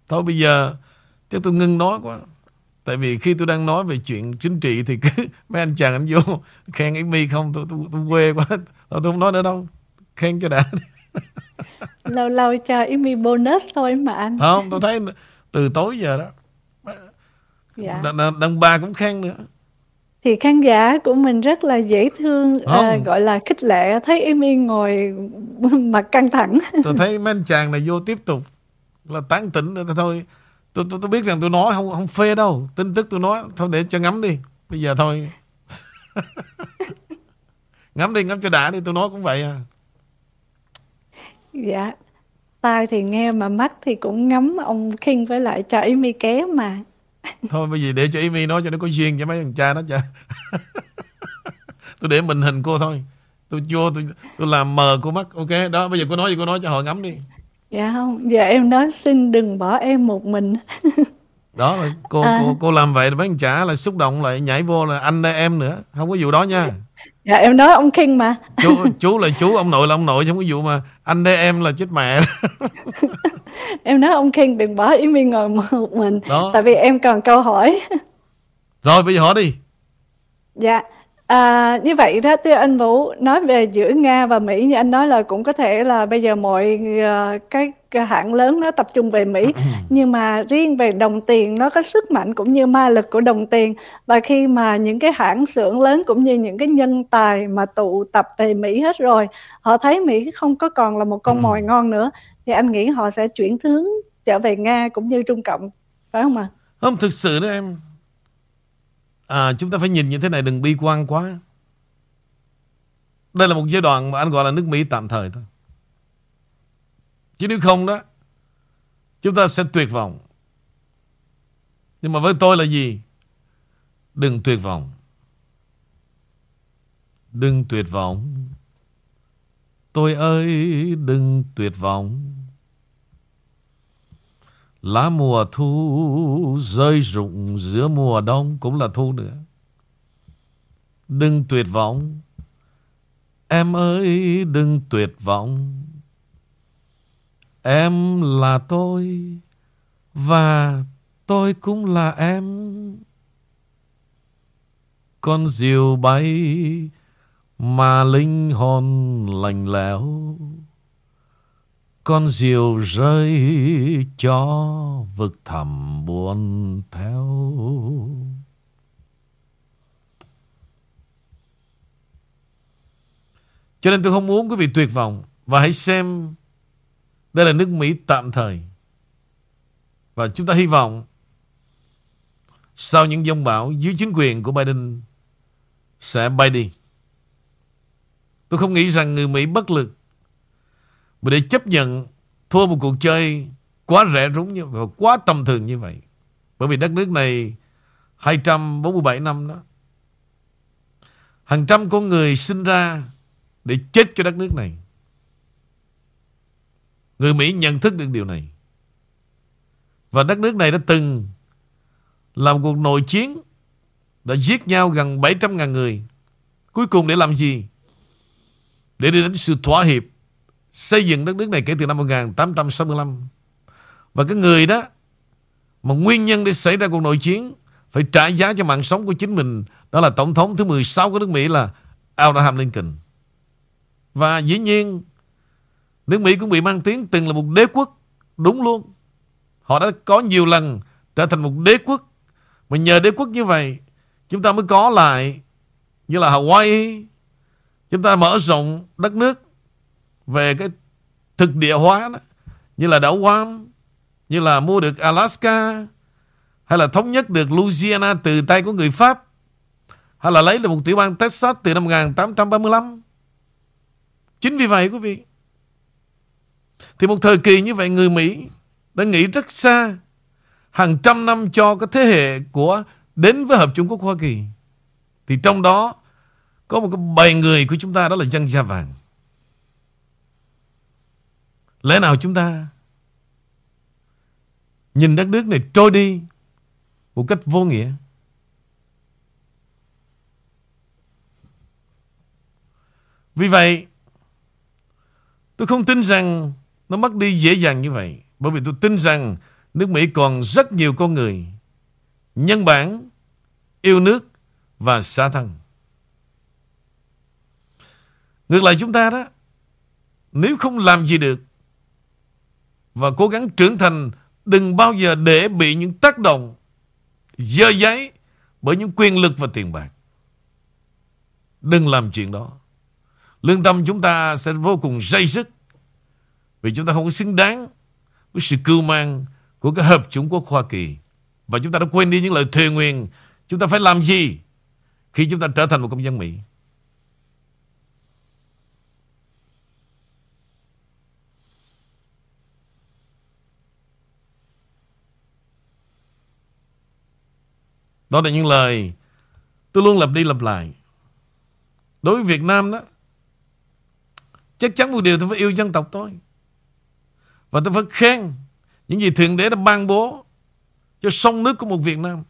A: Thôi bây giờ, Chắc tôi ngưng nói quá. Tại vì khi tôi đang nói về chuyện chính trị Thì cứ [laughs] mấy anh chàng anh vô Khen Amy không tôi, tôi, tôi quê quá. Tôi không nói nữa đâu. Khen cho đã. [laughs]
B: Lâu lâu cho Amy bonus thôi mà anh.
A: Không tôi thấy từ tối giờ đó.
B: Dạ.
A: đàn, đàn, bà cũng khen nữa.
B: Thì khán giả của mình rất là dễ thương
A: Không.
B: gọi là khích lệ. Thấy Amy ngồi [laughs] mặt căng thẳng.
A: Tôi thấy mấy anh chàng này vô tiếp tục Là tán tỉnh nữa thôi tôi, tôi, tôi biết rằng tôi nói không không phê đâu. Tin tức tôi nói Thôi để cho ngắm đi. Bây giờ thôi. [laughs] Ngắm đi ngắm cho đã đi Tôi nói cũng vậy à.
B: Dạ tai thì nghe mà mắt thì cũng ngắm ông King với lại cho Amy kéo mà.
A: Thôi bây giờ để cho Amy nói cho nó có duyên cho mấy thằng cha nó cha Tôi để mình hình cô thôi. Tôi vô tôi, tôi làm mờ cô mắt. Ok đó bây giờ cô nói gì cô nói cho họ ngắm đi
B: dạ không giờ em nói xin đừng bỏ em một mình. [laughs]
A: Đó cô,
B: À.
A: cô, cô làm vậy là mấy cha là xúc động lại nhảy vô là anh đây em nữa. Không có vụ đó nha.
B: Dạ em nói ông King mà.
A: Chú chú là chú ông nội là ông nội chứ không có vụ mà anh đây em là chết mẹ. [laughs]
B: Em nói ông King đừng bỏ Amy ngồi một mình
A: Đó.
B: tại vì em còn câu hỏi.
A: Rồi bây giờ hỏi đi.
B: Dạ, à, như vậy đó thưa anh Vũ nói về giữa Nga và Mỹ như anh nói là cũng có thể là bây giờ mọi ờ, cái, hãng lớn nó tập trung về Mỹ. Nhưng mà riêng về đồng tiền nó có sức mạnh cũng như ma lực của đồng tiền. Và khi mà những cái hãng xưởng lớn cũng như những cái nhân tài mà tụ tập về Mỹ hết rồi họ thấy Mỹ không có còn là một con mồi ngon nữa thì anh nghĩ họ sẽ chuyển hướng trở về Nga cũng như Trung Cộng phải không ạ?
A: Không thực sự đó em à, Chúng ta phải nhìn như thế này đừng bi quan quá. Đây là một giai đoạn mà anh gọi là nước Mỹ tạm thời thôi. Chứ nếu không đó Chúng ta sẽ tuyệt vọng. Nhưng mà với tôi là gì? Đừng tuyệt vọng. Đừng tuyệt vọng. Tôi ơi đừng tuyệt vọng. Lá mùa thu rơi rụng giữa mùa đông cũng là thu nữa. Đừng tuyệt vọng. Em ơi, đừng tuyệt vọng. Em là tôi và tôi cũng là em. Con diều bay mà linh hồn lạnh lẽo con diều rơi cho vực thẳm buồn theo. Cho nên tôi không muốn quý vị tuyệt vọng và hãy xem đây là nước Mỹ tạm thời. Và chúng ta hy vọng sau những dông bão dưới chính quyền của Biden sẽ bay đi. Tôi không nghĩ rằng người Mỹ bất lực mà để chấp nhận thua một cuộc chơi quá rẻ rúng như vậy, quá tầm thường như vậy. Bởi vì đất nước này 247 năm đó. Hàng trăm con người sinh ra để chết cho đất nước này. Người Mỹ nhận thức được điều này. Và đất nước này đã từng làm cuộc nội chiến đã giết nhau gần 700.000 người. Cuối cùng để làm gì? Để đi đến sự thỏa hiệp xây dựng đất nước này kể từ năm 1865. Và cái người đó mà nguyên nhân để xảy ra cuộc nội chiến phải trả giá cho mạng sống của chính mình đó là tổng thống thứ 16 của nước Mỹ là Abraham Lincoln. Và dĩ nhiên Nước Mỹ cũng bị mang tiếng từng là một đế quốc. Đúng luôn. Họ đã có nhiều lần trở thành một đế quốc. Mà nhờ đế quốc như vậy, chúng ta mới có lại như là Hawaii. Chúng ta mở rộng đất nước về cái thực địa hóa đó. Như là đảo Guam, như là mua được Alaska, hay là thống nhất được Louisiana từ tay của người Pháp, hay là lấy được một tiểu bang Texas từ năm 1835. Chính vì vậy quý vị, thì một thời kỳ như vậy người Mỹ đã nghĩ rất xa hàng trăm năm cho cái thế hệ của đến với Hợp Trung Quốc Hoa Kỳ. Thì trong đó có một cái bầy người của chúng ta đó là dân da vàng. Lẽ nào chúng ta nhìn đất nước này trôi đi một cách vô nghĩa? Vì vậy, tôi không tin rằng nó mất đi dễ dàng như vậy. Bởi vì tôi tin rằng nước Mỹ còn rất nhiều con người nhân bản, yêu nước và xa thân. Ngược lại chúng ta đó, nếu không làm gì được và cố gắng trưởng thành, đừng bao giờ để bị những tác động dơ giấy bởi những quyền lực và tiền bạc. Đừng làm chuyện đó. Lương tâm chúng ta sẽ vô cùng dây sức vì chúng ta không có xứng đáng với sự cưu mang của cái hợp chủng quốc Hoa Kỳ. Và chúng ta đã quên đi những lời thề nguyện chúng ta phải làm gì khi chúng ta trở thành một công dân Mỹ. Đó là những lời tôi luôn lặp đi lặp lại. Đối với Việt Nam đó, chắc chắn một điều tôi phải yêu dân tộc tôi. Và tôi phải khen những gì Thượng Đế đã ban bố cho sông nước của một Việt Nam.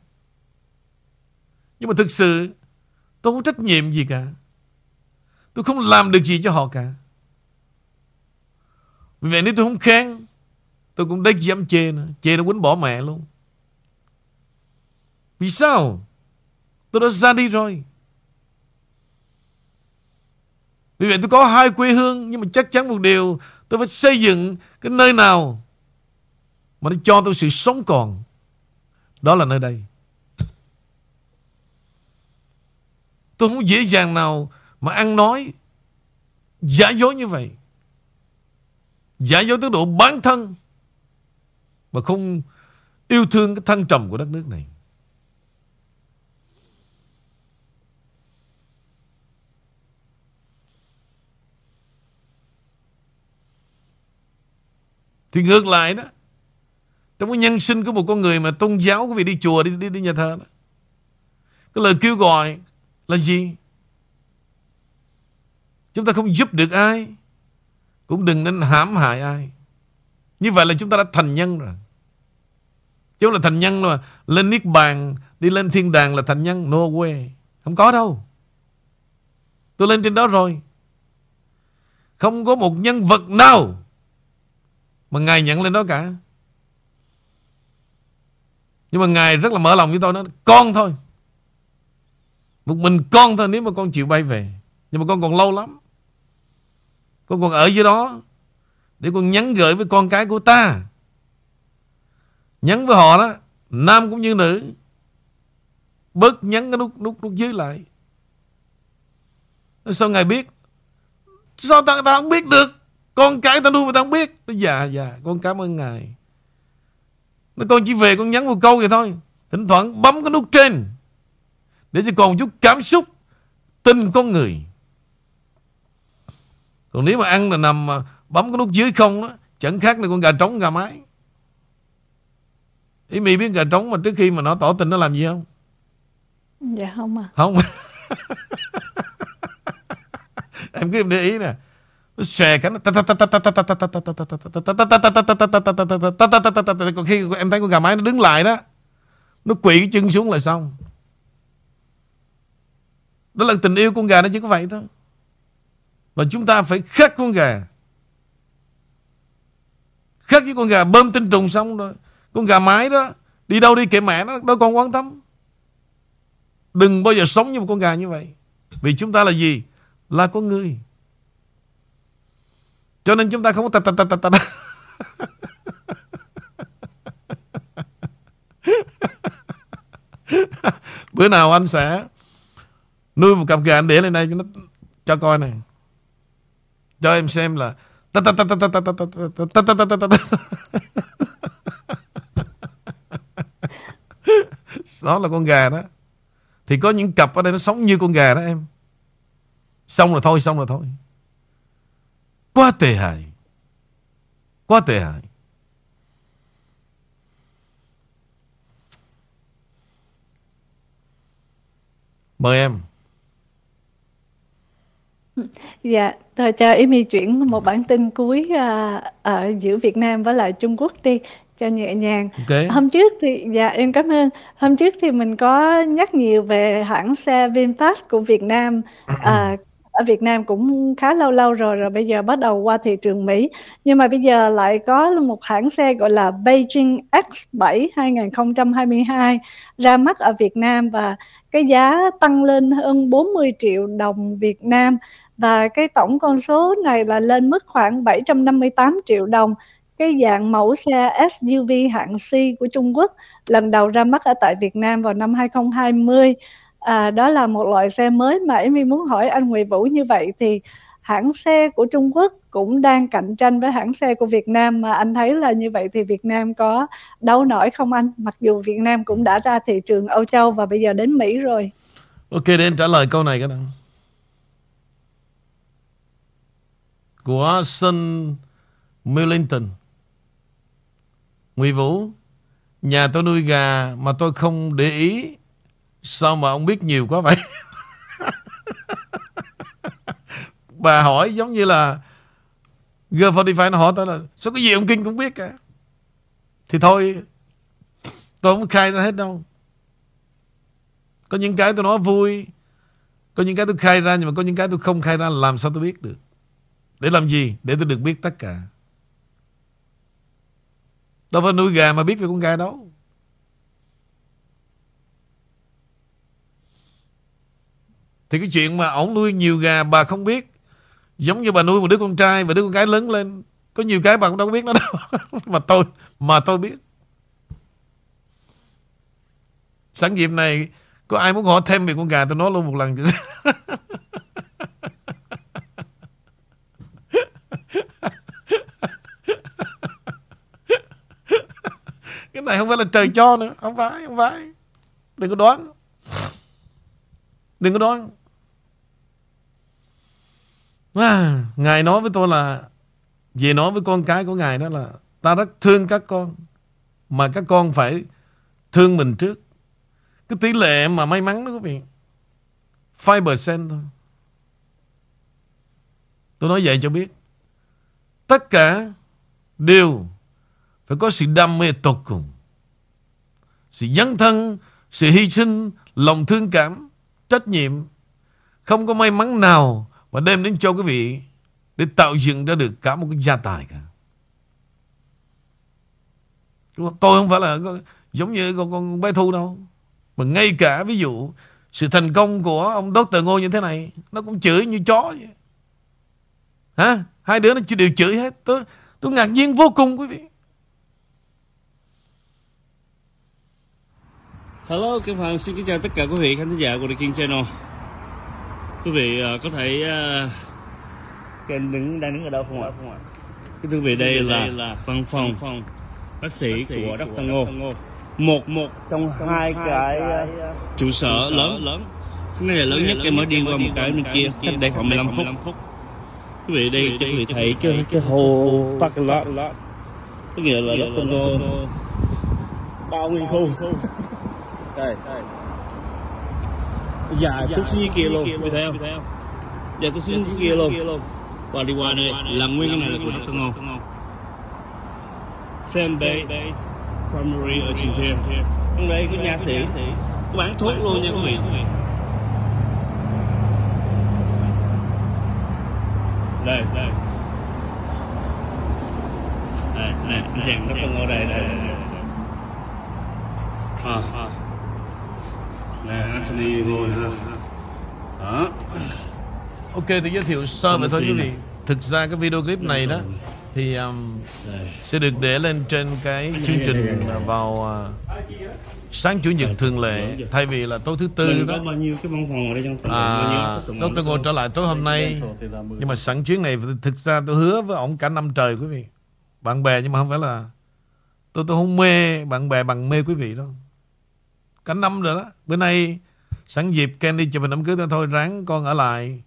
A: Nhưng mà thực sự tôi không trách nhiệm gì cả. Tôi không làm được gì cho họ cả. Vì vậy nếu tôi không khen Tôi cũng đếch dám chê nữa Chê nó quýnh bỏ mẹ luôn vì sao? Tôi đã ra đi rồi. Vì vậy tôi có hai quê hương, Nhưng mà chắc chắn một điều, Tôi phải xây dựng cái nơi nào Mà nó cho tôi sự sống còn. Đó là nơi đây. Tôi không dễ dàng nào Mà ăn nói Giả dối như vậy. Giả dối tới độ bán thân Mà không yêu thương cái thăng trầm của đất nước này. Thì ngược lại đó. Trong cái nhân sinh của một con người mà tôn giáo Quý vị đi chùa, đi, đi, đi nhà thờ đó. Cái lời kêu gọi là gì? Chúng ta không giúp được ai Cũng đừng nên hãm hại ai. Như vậy là chúng ta đã thành nhân rồi. Chứ là thành nhân mà Lên Niết Bàn Đi lên thiên đàng là thành nhân. No way. Không có đâu. Tôi lên trên đó rồi. Không có một nhân vật nào mà Ngài nhận lên đó cả. Nhưng mà Ngài rất là mở lòng với tôi nói Con thôi. Một mình con thôi nếu mà con chịu bay về. Nhưng mà con còn lâu lắm. Con còn ở dưới đó Để con nhắn gửi với con cái của ta. Nhắn với họ đó Nam cũng như nữ Bớt nhắn cái nút, nút, nút dưới lại. Sao Ngài biết? Sao ta, ta không biết được? Con cái tao nuôi mà tao không biết. Nó dạ dạ con cảm ơn ngài. Nó con chỉ về con nhắn một câu vậy thôi. Thỉnh thoảng bấm cái nút trên Để cho còn chút cảm xúc Tin con người. Còn nếu mà ăn là nằm mà Bấm cái nút dưới không đó Chẳng khác là con gà trống gà mái. Ý mì biết gà trống mà trước khi mà nó tỏ tình nó làm gì không?
B: Dạ không à
A: Không. [laughs] Em cứ để ý nè xòe cái còn khi em thấy con gà mái nó đứng lại đó nó quỵ cái chân xuống là xong đó là tình yêu con gà nó chỉ có vậy thôi và chúng ta phải khắc con gà khắc với con gà bơm tinh trùng xong rồi con gà mái đó đi đâu đi kệ mẹ nó đâu còn quan tâm đừng bao giờ sống như một con gà như vậy vì chúng ta là gì là con người cho nên chúng ta không có ta ta ta ta ta. Bữa nào anh sẽ nuôi một cặp gà anh để lên đây cho nó cho coi này. Cho em xem là ta ta ta ta ta ta ta ta ta ta ta ta ta Đó là con gà đó. Thì có những cặp ở đây nó sống như con gà đó em. Xong rồi thôi, xong rồi thôi. Quá tệ hại. Quá tệ hại. Mời em.
B: Dạ, thôi cho Amy chuyển một bản tin cuối à, ở giữa Việt Nam với lại Trung Quốc đi cho nhẹ nhàng.
A: Ok.
B: Hôm trước thì dạ em cảm ơn. Hôm trước thì mình có nhắc nhiều về hãng xe VinFast của Việt Nam. À, ở Việt Nam cũng khá lâu lâu rồi rồi bây giờ bắt đầu qua thị trường Mỹ. Nhưng mà bây giờ lại có một hãng xe gọi là Beijing X7 2022 ra mắt ở Việt Nam và cái giá tăng lên hơn 40 triệu đồng Việt Nam. Và cái tổng con số này là lên mức khoảng 758 triệu đồng. Cái dạng mẫu xe SUV hạng C của Trung Quốc lần đầu ra mắt ở tại Việt Nam vào năm 2020 à, đó là một loại xe mới mà Amy muốn hỏi anh Nguyễn Vũ như vậy thì hãng xe của Trung Quốc cũng đang cạnh tranh với hãng xe của Việt Nam mà anh thấy là như vậy thì Việt Nam có đau nổi không anh mặc dù Việt Nam cũng đã ra thị trường Âu Châu và bây giờ đến Mỹ rồi
A: Ok để anh trả lời câu này cái nào. Của Sun Millington. Nguyễn Vũ, nhà tôi nuôi gà mà tôi không để ý. Sao mà ông biết nhiều quá vậy? [laughs] Bà hỏi giống như là G45 nó hỏi tôi là, Sao cái gì ông Kinh cũng biết cả? Thì thôi, Tôi không khai ra hết đâu. Có những cái tôi nói vui, Có những cái tôi khai ra Nhưng mà có những cái tôi không khai ra, Làm sao tôi biết được? Để làm gì? Để tôi được biết tất cả. Đâu phải nuôi gà mà biết về con gà đâu. Thì cái chuyện mà ổng nuôi nhiều gà bà không biết Giống như bà nuôi một đứa con trai Và đứa con gái lớn lên Có nhiều cái bà cũng đâu có biết nó đâu. [laughs] Mà tôi Mà tôi biết. Sẵn dịp này Có ai muốn hỏi thêm về con gà tôi nói luôn một lần [laughs] Cái này không phải là trời cho nữa. Không phải, không phải. Đừng có đoán. Đừng có đoán à, Ngài nói với tôi là Về nói với con cái của Ngài đó là Ta rất thương các con Mà các con phải thương mình trước Cái tỷ lệ mà may mắn đó quý vị 5% thôi Tôi nói vậy cho biết Tất cả đều phải có sự đam mê tột cùng. Sự dấn thân, sự hy sinh, lòng thương cảm, trách nhiệm. Không có may mắn nào và đem đến cho quý vị để tạo dựng ra được cả một cái gia tài cả. Tôi không phải là giống như con, con bé Thu đâu. Mà ngay cả ví dụ sự thành công của ông Dr. Ngô như thế này nó cũng chửi như chó vậy. Hả? Hai đứa nó đều chửi hết. Tôi, tôi ngạc nhiên vô cùng quý vị.
I: Hello, Kim Hoàng xin kính chào tất cả quý vị khán giả của The King Channel. Quý vị uh, có thể uh, kênh đứng đang đứng ở đâu không ạ? Cái quý vị đây là, là văn phòng, phòng bác sĩ, bác sĩ của Dr. Ngô. Ngô. Một một trong hai cái uh, trụ sở lớn lớn. Cái này là lớn nhất em mới đi qua một cái bên kia cách đây khoảng 15 phút. phút. Quý vị đây cho quý vị thấy cái cái hồ parking lot. Có nghĩa là Dr. Ngô bao nguyên khu [laughs] đây dạ chút xuống dưới kia luôn thấy không? dạ chút xuống dưới kia luôn. Và đi qua đây là nguyên cái này là của Dr. Ngô Sam Bay Primary Urgent Care trong đây có nhà sĩ. Có bán thuốc luôn nha quý vị. Đây đây. Đây này anh chàng Dr. Ngô đây đây đây. À, à. Nè, Anthony ngồi ra. Đó.
A: Ok, tôi giới thiệu sơ về thôi quý vị. thực ra cái video clip này đó thì um, sẽ được để lên trên cái chương trình vào uh, sáng chủ nhật thường lệ thay vì là tối thứ tư đó.
I: có bao nhiêu cái văn phòng ở đây trong phòng bao nhiêu
A: à, Dr. Ngô trở lại tối hôm nay. Nhưng mà sẵn chuyến này thực ra tôi hứa với ổng cả năm trời quý vị. Bạn bè nhưng mà không phải là tôi tôi không mê bạn bè bằng mê quý vị đâu cả năm rồi đó bữa nay sẵn dịp Kenny chụp hình đám cưới thôi ráng con ở lại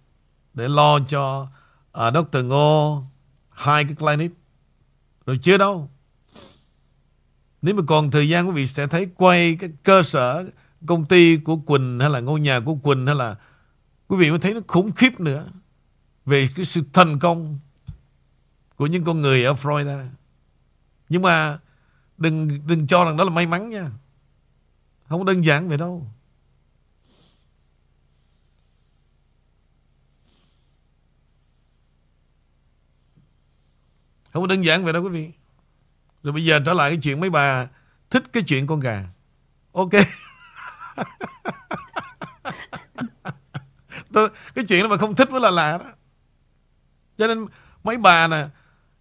A: để lo cho à, uh, Dr. Ngô hai cái clinic rồi chưa đâu nếu mà còn thời gian quý vị sẽ thấy quay cái cơ sở công ty của Quỳnh hay là ngôi nhà của Quỳnh hay là quý vị mới thấy nó khủng khiếp nữa về cái sự thành công của những con người ở Florida. Nhưng mà đừng đừng cho rằng đó là may mắn nha. Không có đơn giản vậy đâu. Không có đơn giản vậy đâu quý vị. Rồi bây giờ trở lại cái chuyện mấy bà thích cái chuyện con gà. Ok. [laughs] Tôi, cái chuyện đó mà không thích mới là lạ đó. Cho nên mấy bà nè,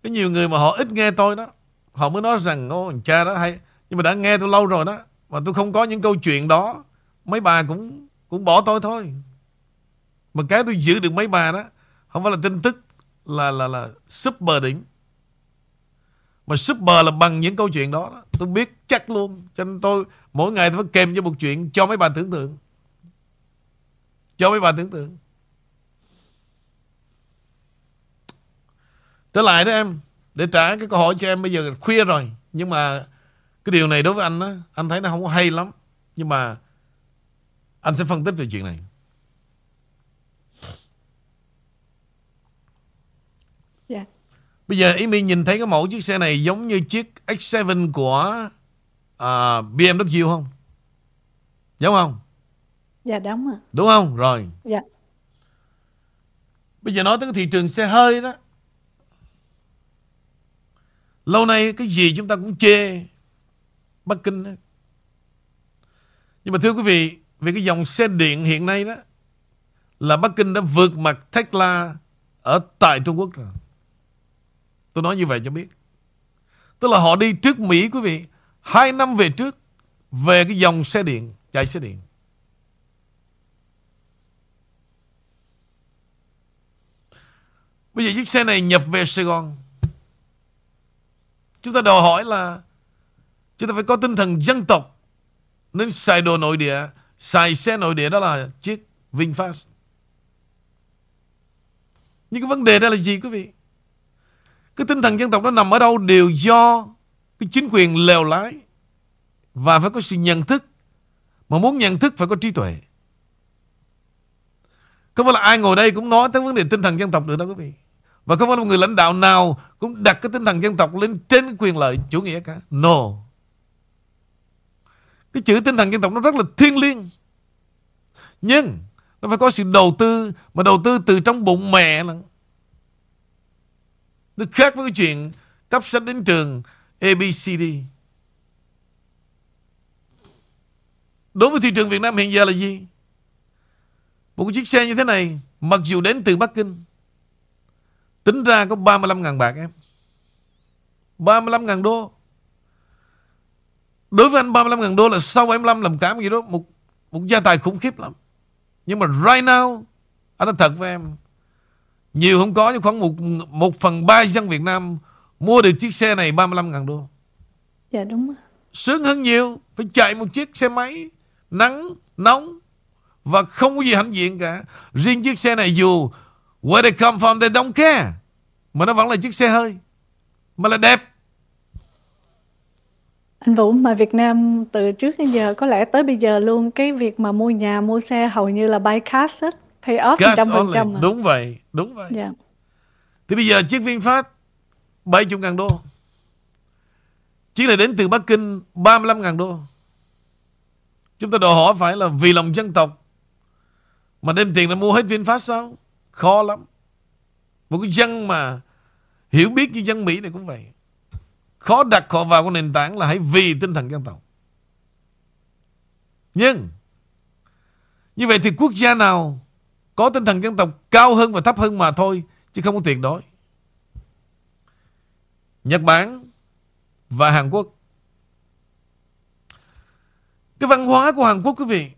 A: có nhiều người mà họ ít nghe tôi đó, họ mới nói rằng ô cha đó hay, nhưng mà đã nghe tôi lâu rồi đó, mà tôi không có những câu chuyện đó, mấy bà cũng cũng bỏ tôi thôi. Mà cái tôi giữ được mấy bà đó, không phải là tin tức là là là super đỉnh. Mà super là bằng những câu chuyện đó, đó. Tôi biết chắc luôn Cho nên tôi mỗi ngày tôi phải kèm cho một chuyện Cho mấy bà tưởng tượng Cho mấy bà tưởng tượng Trở lại đó em Để trả cái câu hỏi cho em bây giờ khuya rồi Nhưng mà cái điều này đối với anh á Anh thấy nó không có hay lắm Nhưng mà Anh sẽ phân tích về chuyện này
B: Dạ.
A: Bây giờ Ý My nhìn thấy cái mẫu chiếc xe này giống như chiếc X7 của à, BMW không? Giống không?
B: Dạ đúng ạ.
A: Đúng không? Rồi.
B: Dạ.
A: Bây giờ nói tới cái thị trường xe hơi đó. Lâu nay cái gì chúng ta cũng chê Bắc Kinh đó. Nhưng mà thưa quý vị, về cái dòng xe điện hiện nay đó là Bắc Kinh đã vượt mặt Tesla ở tại Trung Quốc rồi. Tôi nói như vậy cho biết. Tức là họ đi trước Mỹ quý vị. Hai năm về trước. Về cái dòng xe điện. Chạy xe điện. Bây giờ chiếc xe này nhập về Sài Gòn. Chúng ta đòi hỏi là chúng ta phải có tinh thần dân tộc. Nên xài đồ nội địa, xài xe nội địa đó là chiếc VinFast. Nhưng cái vấn đề đó là gì quý vị? Cái tinh thần dân tộc nó nằm ở đâu đều do cái chính quyền lèo lái và phải có sự nhận thức. Mà muốn nhận thức phải có trí tuệ. Không phải là ai ngồi đây cũng nói tới vấn đề tinh thần dân tộc nữa đâu quý vị. Và không phải là một người lãnh đạo nào cũng đặt cái tinh thần dân tộc lên trên quyền lợi chủ nghĩa cả. No. Cái chữ tinh thần dân tộc nó rất là thiêng liêng. Nhưng, nó phải có sự đầu tư, mà đầu tư từ trong bụng mẹ là nó khác với cái chuyện cấp sách đến trường ABCD. Đối với thị trường Việt Nam hiện giờ là gì? Một chiếc xe như thế này, mặc dù đến từ Bắc Kinh, tính ra có 35.000 bạc em. 35.000 đô. Đối với anh 35.000 đô là sau 75 làm cảm gì đó một một gia tài khủng khiếp lắm. Nhưng mà right now anh nói thật với em nhiều không có nhưng khoảng một, một phần ba dân Việt Nam mua được chiếc xe này 35.000 đô.
B: Dạ đúng.
A: Sướng hơn nhiều. Phải chạy một chiếc xe máy nắng, nóng và không có gì hãnh diện cả. Riêng chiếc xe này dù where they come from they don't care. Mà nó vẫn là chiếc xe hơi. Mà là đẹp.
B: Anh Vũ mà Việt Nam từ trước đến giờ có lẽ tới bây giờ luôn cái việc mà mua nhà mua xe hầu như là buy cash hết, pay off trăm phần
A: only.
B: trăm.
A: Đúng vậy, đúng vậy.
B: Dạ.
A: Thì bây giờ chiếc VinFast 70 ngàn đô. Chiếc này đến từ Bắc Kinh 35 ngàn đô. Chúng ta đòi hỏi phải là vì lòng dân tộc mà đem tiền ra mua hết VinFast sao? Khó lắm. Một cái dân mà hiểu biết như dân Mỹ này cũng vậy. Khó đặt họ vào cái nền tảng là hãy vì tinh thần dân tộc. Nhưng, như vậy thì quốc gia nào có tinh thần dân tộc cao hơn và thấp hơn mà thôi, chứ không có tuyệt đối. Nhật Bản và Hàn Quốc. Cái văn hóa của Hàn Quốc, quý vị,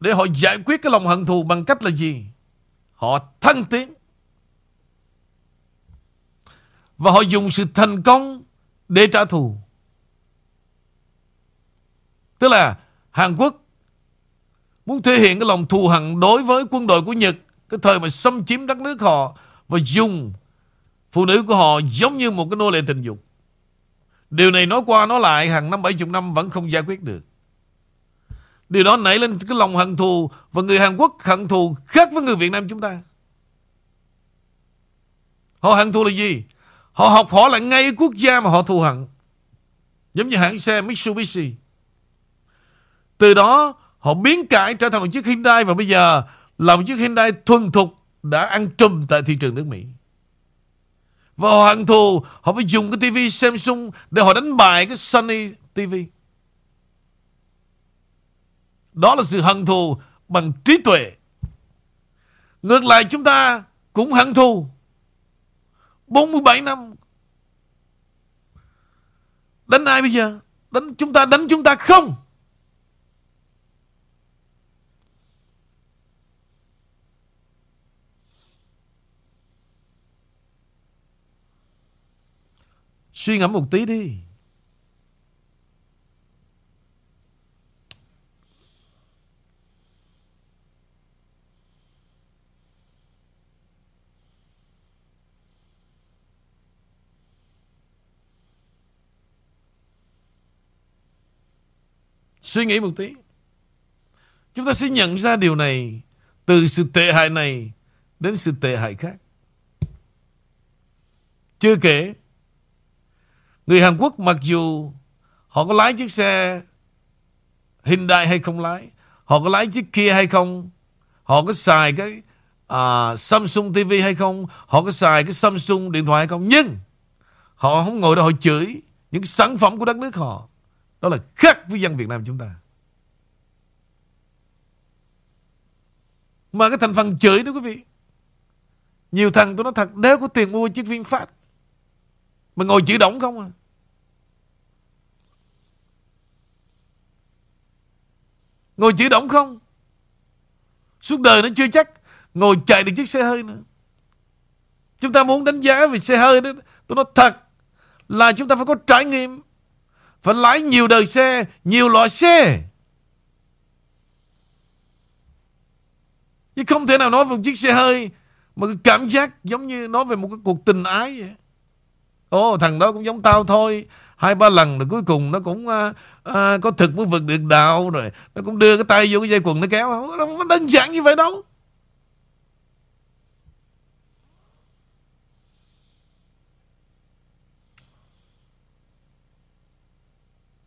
A: để họ giải quyết cái lòng hận thù bằng cách là gì? Họ thăng tiến và họ dùng sự thành công để trả thù. Tức là Hàn Quốc muốn thể hiện cái lòng thù hận đối với quân đội của Nhật, cái thời mà xâm chiếm đất nước họ và dùng phụ nữ của họ giống như một cái nô lệ tình dục. Điều này nói qua nói lại hàng năm 70 năm vẫn không giải quyết được. Điều đó nảy lên cái lòng hận thù và người Hàn Quốc hận thù khác với người Việt Nam chúng ta. Họ hận thù là gì? Họ học hỏi lại ngay quốc gia mà họ thù hận. Giống như hãng xe Mitsubishi. Từ đó họ biến cải trở thành một chiếc Hyundai và bây giờ là một chiếc Hyundai thuần thục đã ăn trùm tại thị trường nước Mỹ. Và họ hận thù, họ phải dùng cái TV Samsung để họ đánh bại cái Sony TV. Đó là sự hận thù bằng trí tuệ. Ngược lại chúng ta cũng hận thù. 47 năm. Đánh ai bây giờ? Đánh chúng ta, đánh chúng ta không? Suy ngẫm một tí đi. Suy nghĩ một tí. Chúng ta sẽ nhận ra điều này từ sự tệ hại này đến sự tệ hại khác. Chưa kể, người Hàn Quốc mặc dù họ có lái chiếc xe Hyundai hay không lái, họ có lái chiếc kia hay không, họ có xài cái à, Samsung TV hay không, họ có xài cái Samsung điện thoại hay không, nhưng họ không ngồi đó họ chửi những sản phẩm của đất nước họ. Đó là khác với dân Việt Nam chúng ta. Mà cái thành phần chửi đó quý vị. Nhiều thằng tôi nói thật, nếu có tiền mua chiếc VinFast mà ngồi chữ đóng không à. Ngồi chữ đóng không Suốt đời nó chưa chắc Ngồi chạy được chiếc xe hơi nữa Chúng ta muốn đánh giá về xe hơi đó Tôi nói thật Là chúng ta phải có trải nghiệm phải lái nhiều đời xe Nhiều loại xe. Chứ không thể nào nói về một chiếc xe hơi Mà cảm giác giống như nói về một cái cuộc tình ái vậy. Ồ thằng đó cũng giống tao thôi. Hai ba lần rồi cuối cùng nó cũng à, à, Có thực mới vượt được đạo Rồi. Nó cũng đưa cái tay vô cái dây quần nó kéo. Không có đơn giản như vậy đâu.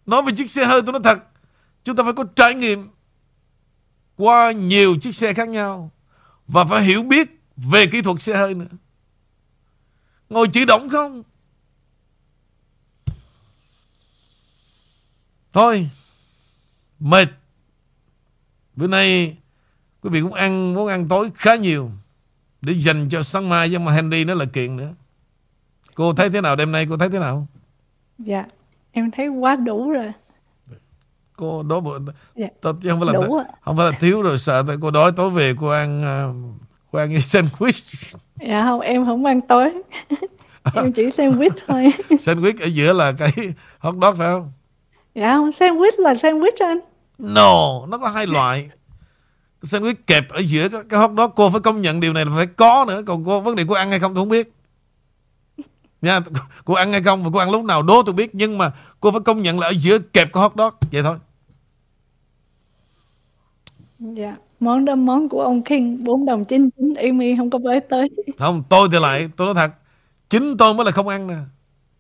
A: Nói về chiếc xe hơi tôi nói thật, Chúng ta phải có trải nghiệm Qua nhiều chiếc xe khác nhau Và phải hiểu biết Về kỹ thuật xe hơi nữa. Ngồi chỉ động không? Thôi, Mệt. Bữa nay Quý vị cũng ăn, món ăn tối khá nhiều Để dành cho sáng mai, nhưng mà Henry nó là kiện nữa. Cô thấy thế nào, đêm nay cô thấy thế nào?
B: Dạ. Em thấy quá đủ rồi.
A: Cô đói bụng
B: Dạ.
A: Tôi chứ không phải là
B: Đủ ạ.
A: Không phải là thiếu rồi sợ tại cô đói tối về cô ăn uh, Cô ăn cái sandwich.
B: Dạ không em không ăn tối. [laughs] Em chỉ sandwich thôi. [laughs]
A: Sandwich ở giữa là cái hot dog phải không?
B: Dạ không sandwich là sandwich anh.
A: No Nó có hai loại. Sandwich kẹp ở giữa cái, cái hot dog Cô phải công nhận điều này là phải có nữa. Còn cô vấn đề cô ăn hay không tôi không biết Nha [laughs] Cô ăn hay không và cô ăn lúc nào đố tôi biết Nhưng mà cô phải công nhận là ở giữa kẹp cái hot dog Vậy thôi.
B: Dạ Món đó món của ông King 4 đồng 99 Amy không có với tới.
A: Không tôi thì lại Tôi nói thật Chính tôi mới là không ăn nè.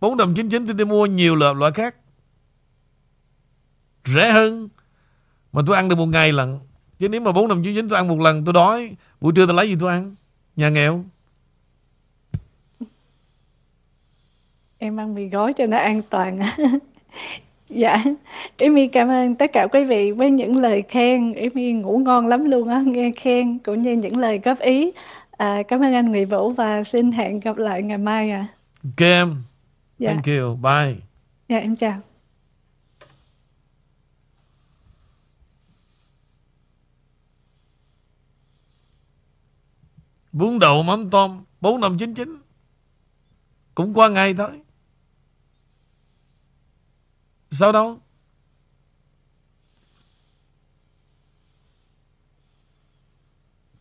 A: 4 đồng 99 tôi đi mua nhiều loại, loại khác. Rẻ hơn Mà tôi ăn được một ngày lần Chứ nếu mà 4 đồng 99 tôi ăn một lần tôi đói. Buổi trưa tôi lấy gì tôi ăn? Nhà nghèo
B: Em ăn mì gói cho nó an toàn [laughs] Dạ Amy cảm ơn tất cả quý vị với những lời khen Amy ngủ ngon lắm luôn á Nghe khen cũng như những lời góp ý à, Cảm ơn anh Nguyễn Vũ Và xin hẹn gặp lại ngày mai à
A: Ok em
B: Dạ.
A: Thank you. Bye.
B: Dạ em chào.
A: Bún đậu mắm tôm 4599 Cũng qua ngày thôi Sao đâu